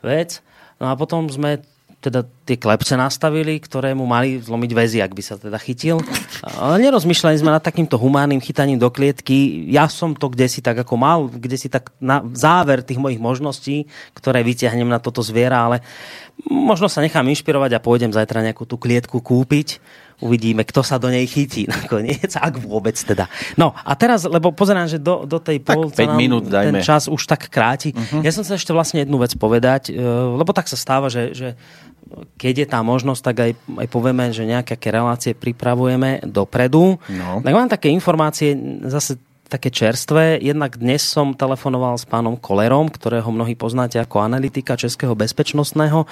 Speaker 3: vec. No a potom sme teda tie klepce nastavili, ktoré mu mali zlomiť väzy, ak by sa teda chytil. Ale nerozmýšľali sme nad takýmto humánnym chytaním do klietky. Ja som to kde si tak ako mal, kde si tak na záver tých mojich možností, ktoré vyťahnem na toto zviera, ale možno sa nechám inšpirovať a pôjdem zajtra nejakú tú klietku kúpiť uvidíme, kto sa do nej chytí nakoniec, ak vôbec teda. No a teraz, lebo pozerám, že do, do tej pol
Speaker 1: minút
Speaker 3: dajme. ten čas už tak kráti. Uh-huh. Ja som sa ešte vlastne jednu vec povedať, e, lebo tak sa stáva, že, že keď je tá možnosť, tak aj, aj povieme, že nejaké relácie pripravujeme dopredu. No. Tak mám také informácie zase také čerstvé. Jednak dnes som telefonoval s pánom Kolerom, ktorého mnohí poznáte ako analytika Českého bezpečnostného. E,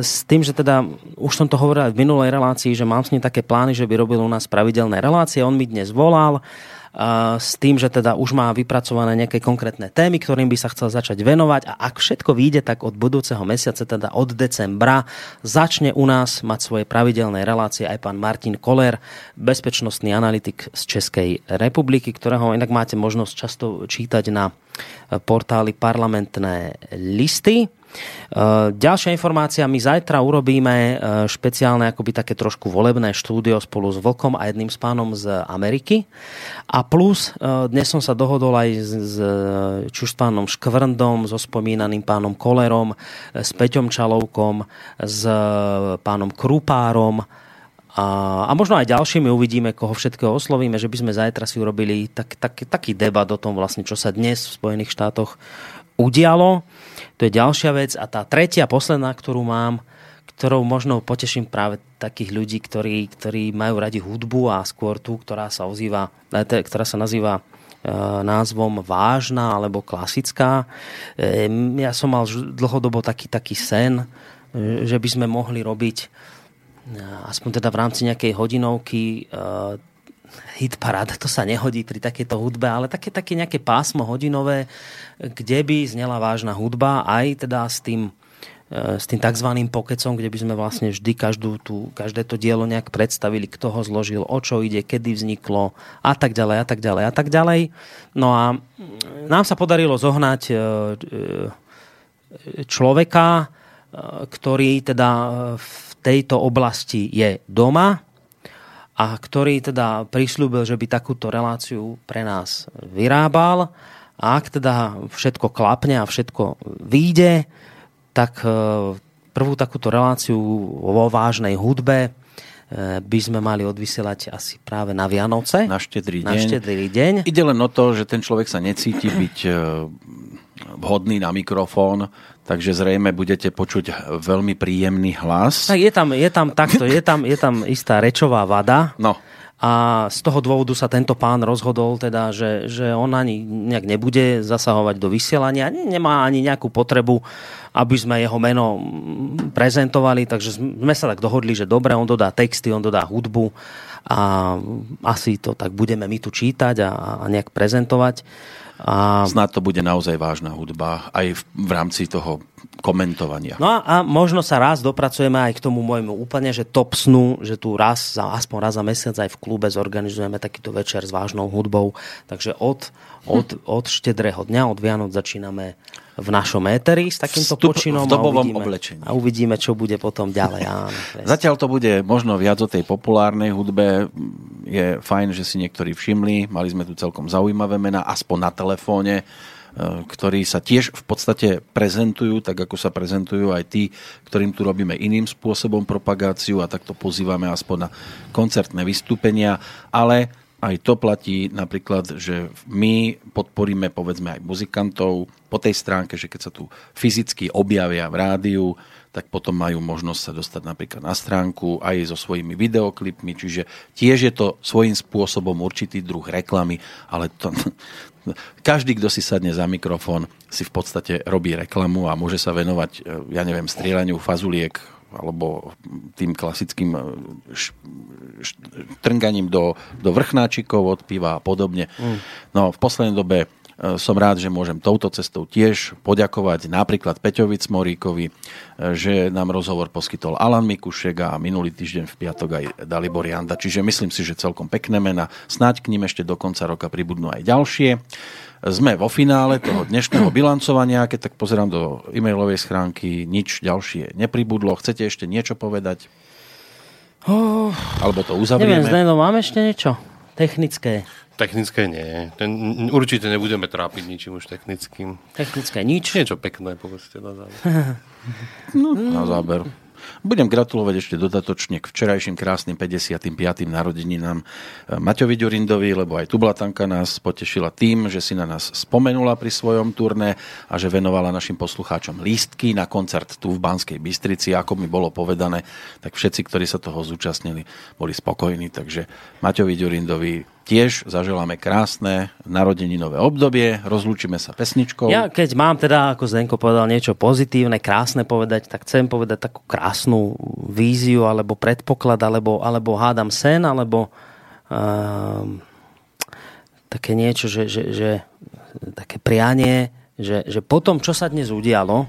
Speaker 3: s tým, že teda, už som to hovoril aj v minulej relácii, že mám s ním také plány, že by robil u nás pravidelné relácie. On mi dnes volal s tým, že teda už má vypracované nejaké konkrétne témy, ktorým by sa chcel začať venovať a ak všetko vyjde, tak od budúceho mesiaca, teda od decembra, začne u nás mať svoje pravidelné relácie aj pán Martin Koller, bezpečnostný analytik z Českej republiky, ktorého inak máte možnosť často čítať na portáli parlamentné listy. Eh, ďalšia informácia, my zajtra urobíme eh, špeciálne akoby také trošku volebné štúdio spolu s Vlkom a jedným s pánom z Ameriky. A plus, eh, dnes som sa dohodol aj s, či s pánom Škvrndom, so spomínaným pánom Kolerom, s Peťom Čalovkom, s pánom Krupárom, a, a možno aj ďalšími uvidíme, koho všetkého oslovíme, že by sme zajtra si urobili tak, tak, taký debat o tom vlastne, čo sa dnes v Spojených štátoch udialo. To je ďalšia vec. A tá tretia, posledná, ktorú mám, ktorou možno poteším práve takých ľudí, ktorí, ktorí majú radi hudbu a skôr tú, ktorá sa ozýva, eh, ktorá sa nazýva e, názvom vážna alebo klasická. E, ja som mal dlhodobo taký, taký sen, e, že by sme mohli robiť aspoň teda v rámci nejakej hodinovky hit paráda, to sa nehodí pri takejto hudbe, ale také, také nejaké pásmo hodinové, kde by znela vážna hudba, aj teda s tým e, s tým tzv. pokecom, kde by sme vlastne vždy každú tú, každé to dielo nejak predstavili, kto ho zložil, o čo ide, kedy vzniklo a tak ďalej a tak ďalej a tak ďalej. No a nám sa podarilo zohnať e, e, človeka, ktorý teda v tejto oblasti je doma, a ktorý teda prislúbil, že by takúto reláciu pre nás vyrábal. A ak teda všetko klapne a všetko vyjde, tak e, prvú takúto reláciu vo vážnej hudbe e, by sme mali odvysielať asi práve na Vianoce.
Speaker 1: Na štedrý deň.
Speaker 3: Na štedrý deň.
Speaker 1: Ide len o to, že ten človek sa necíti byť e, vhodný na mikrofón, takže zrejme budete počuť veľmi príjemný hlas.
Speaker 3: Tak je tam, je tam takto, je tam, je tam istá rečová vada.
Speaker 1: No.
Speaker 3: A z toho dôvodu sa tento pán rozhodol, teda, že, že on ani nejak nebude zasahovať do vysielania, nemá ani nejakú potrebu, aby sme jeho meno prezentovali, takže sme sa tak dohodli, že dobre, on dodá texty, on dodá hudbu a asi to tak budeme my tu čítať a, a nejak prezentovať.
Speaker 1: A... Snad to bude naozaj vážna hudba aj v, v rámci toho komentovania.
Speaker 3: No a, a možno sa raz dopracujeme aj k tomu môjmu úplne, že top snu, že tu raz, za, aspoň raz za mesiac aj v klube zorganizujeme takýto večer s vážnou hudbou. Takže od, od, od štedrého dňa, od Vianoc začíname v našom éteri s takýmto Vstup počinom
Speaker 1: v dobovom
Speaker 3: a uvidíme,
Speaker 1: oblečení.
Speaker 3: a uvidíme, čo bude potom ďalej. Áno,
Speaker 1: Zatiaľ to bude možno viac o tej populárnej hudbe. Je fajn, že si niektorí všimli. Mali sme tu celkom zaujímavé mená, aspoň na telefóne e, ktorí sa tiež v podstate prezentujú, tak ako sa prezentujú aj tí, ktorým tu robíme iným spôsobom propagáciu a takto pozývame aspoň na koncertné vystúpenia, ale aj to platí napríklad, že my podporíme povedzme aj muzikantov po tej stránke, že keď sa tu fyzicky objavia v rádiu, tak potom majú možnosť sa dostať napríklad na stránku aj so svojimi videoklipmi, čiže tiež je to svojím spôsobom určitý druh reklamy, ale to, každý, kto si sadne za mikrofón, si v podstate robí reklamu a môže sa venovať, ja neviem, strieľaniu fazuliek alebo tým klasickým trnganím do, do vrchnáčikov od piva a podobne. Mm. No v poslednej dobe e, som rád, že môžem touto cestou tiež poďakovať napríklad Peťovi Cmoríkovi, e, že nám rozhovor poskytol Alan Mikušek a minulý týždeň v piatok aj Dalibor Janda. Čiže myslím si, že celkom pekné mena. Snáď k ním ešte do konca roka pribudnú aj ďalšie. Sme vo finále toho dnešného bilancovania, keď tak pozerám do e-mailovej schránky, nič ďalšie nepribudlo. Chcete ešte niečo povedať?
Speaker 3: Oh,
Speaker 1: Alebo to uzavrieme?
Speaker 3: Neviem, Zdeno, máme ešte niečo technické?
Speaker 2: Technické nie. Ten, určite nebudeme trápiť ničím už technickým.
Speaker 3: Technické nič?
Speaker 2: Niečo pekné, povedzte na záver.
Speaker 1: no, na záber. Budem gratulovať ešte dodatočne k včerajším krásnym 55. narodeninám eh, Maťovi Ďurindovi, lebo aj Tublatanka nás potešila tým, že si na nás spomenula pri svojom turné a že venovala našim poslucháčom lístky na koncert tu v Banskej Bystrici. Ako mi bolo povedané, tak všetci, ktorí sa toho zúčastnili, boli spokojní. Takže Maťovi Ďurindovi tiež zaželáme krásne narodeninové obdobie, rozlúčime sa pesničkou.
Speaker 3: Ja keď mám teda, ako Zdenko povedal, niečo pozitívne, krásne povedať, tak chcem povedať takú krásnu víziu, alebo predpoklad, alebo, alebo hádam sen, alebo uh, také niečo, že, že, že také prianie, že, že po tom, čo sa dnes udialo, e,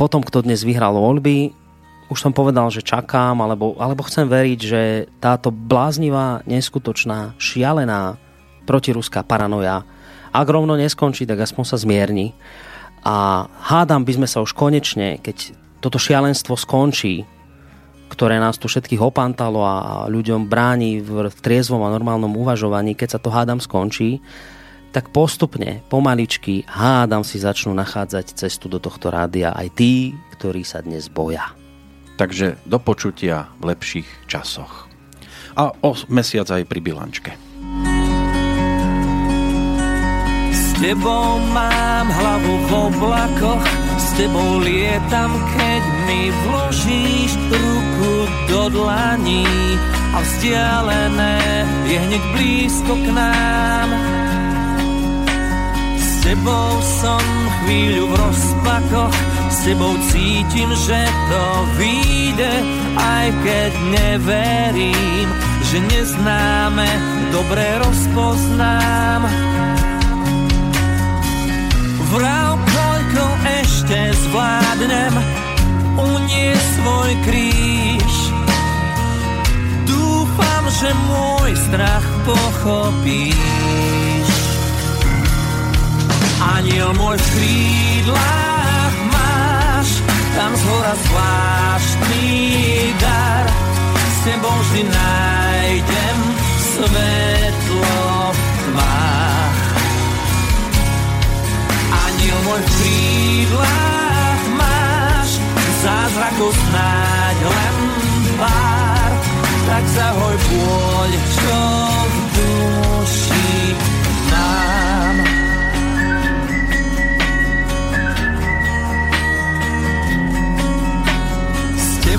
Speaker 3: potom, kto dnes vyhral voľby, už som povedal, že čakám, alebo, alebo chcem veriť, že táto bláznivá, neskutočná, šialená protiruská paranoja, ak rovno neskončí, tak aspoň sa zmierni. A hádam by sme sa už konečne, keď toto šialenstvo skončí, ktoré nás tu všetkých opantalo a ľuďom bráni v triezvom a normálnom uvažovaní, keď sa to hádam skončí, tak postupne, pomaličky, hádam si začnú nachádzať cestu do tohto rádia aj tí, ktorí sa dnes boja.
Speaker 1: Takže do počutia v lepších časoch. A o mesiac aj pri bilančke.
Speaker 5: S tebou mám hlavu v oblakoch, s tebou lietam, keď mi vložíš ruku do dlaní a vzdialené je hneď blízko k nám. S tebou som chvíľu v rozpakoch, s tebou cítim, že to vyjde, aj keď neverím, že neznáme, dobre rozpoznám. Vrav, koľko ešte zvládnem, unie svoj kríž. Dúfam, že môj strach pochopíš. Aniel môj v krídlach tam z hora zvláštny dar. S tebou vždy nájdem svetlo v tmách. Aniel môj v krídlach máš, zázrakov snáď len pár, tak zahoj pôľ, čo v duši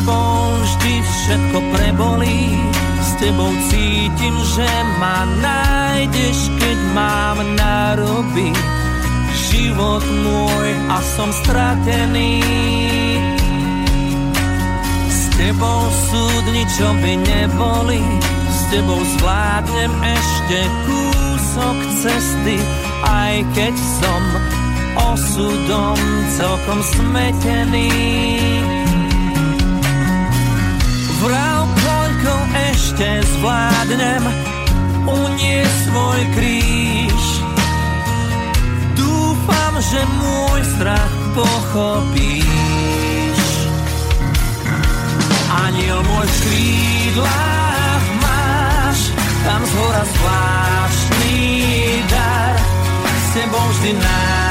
Speaker 5: tebou vždy všetko prebolí, s tebou cítim, že ma nájdeš, keď mám narobiť život môj a som stratený. S tebou súdni, čo by neboli, s tebou zvládnem ešte kúsok cesty, aj keď som osudom celkom smetený. Ešte zvládnem, unie svoj kríž, Dúfam, že môj strach pochopíš. Aniel môj v krídlach máš, tam z hora zvláštny dar. S tebou vždy nájdem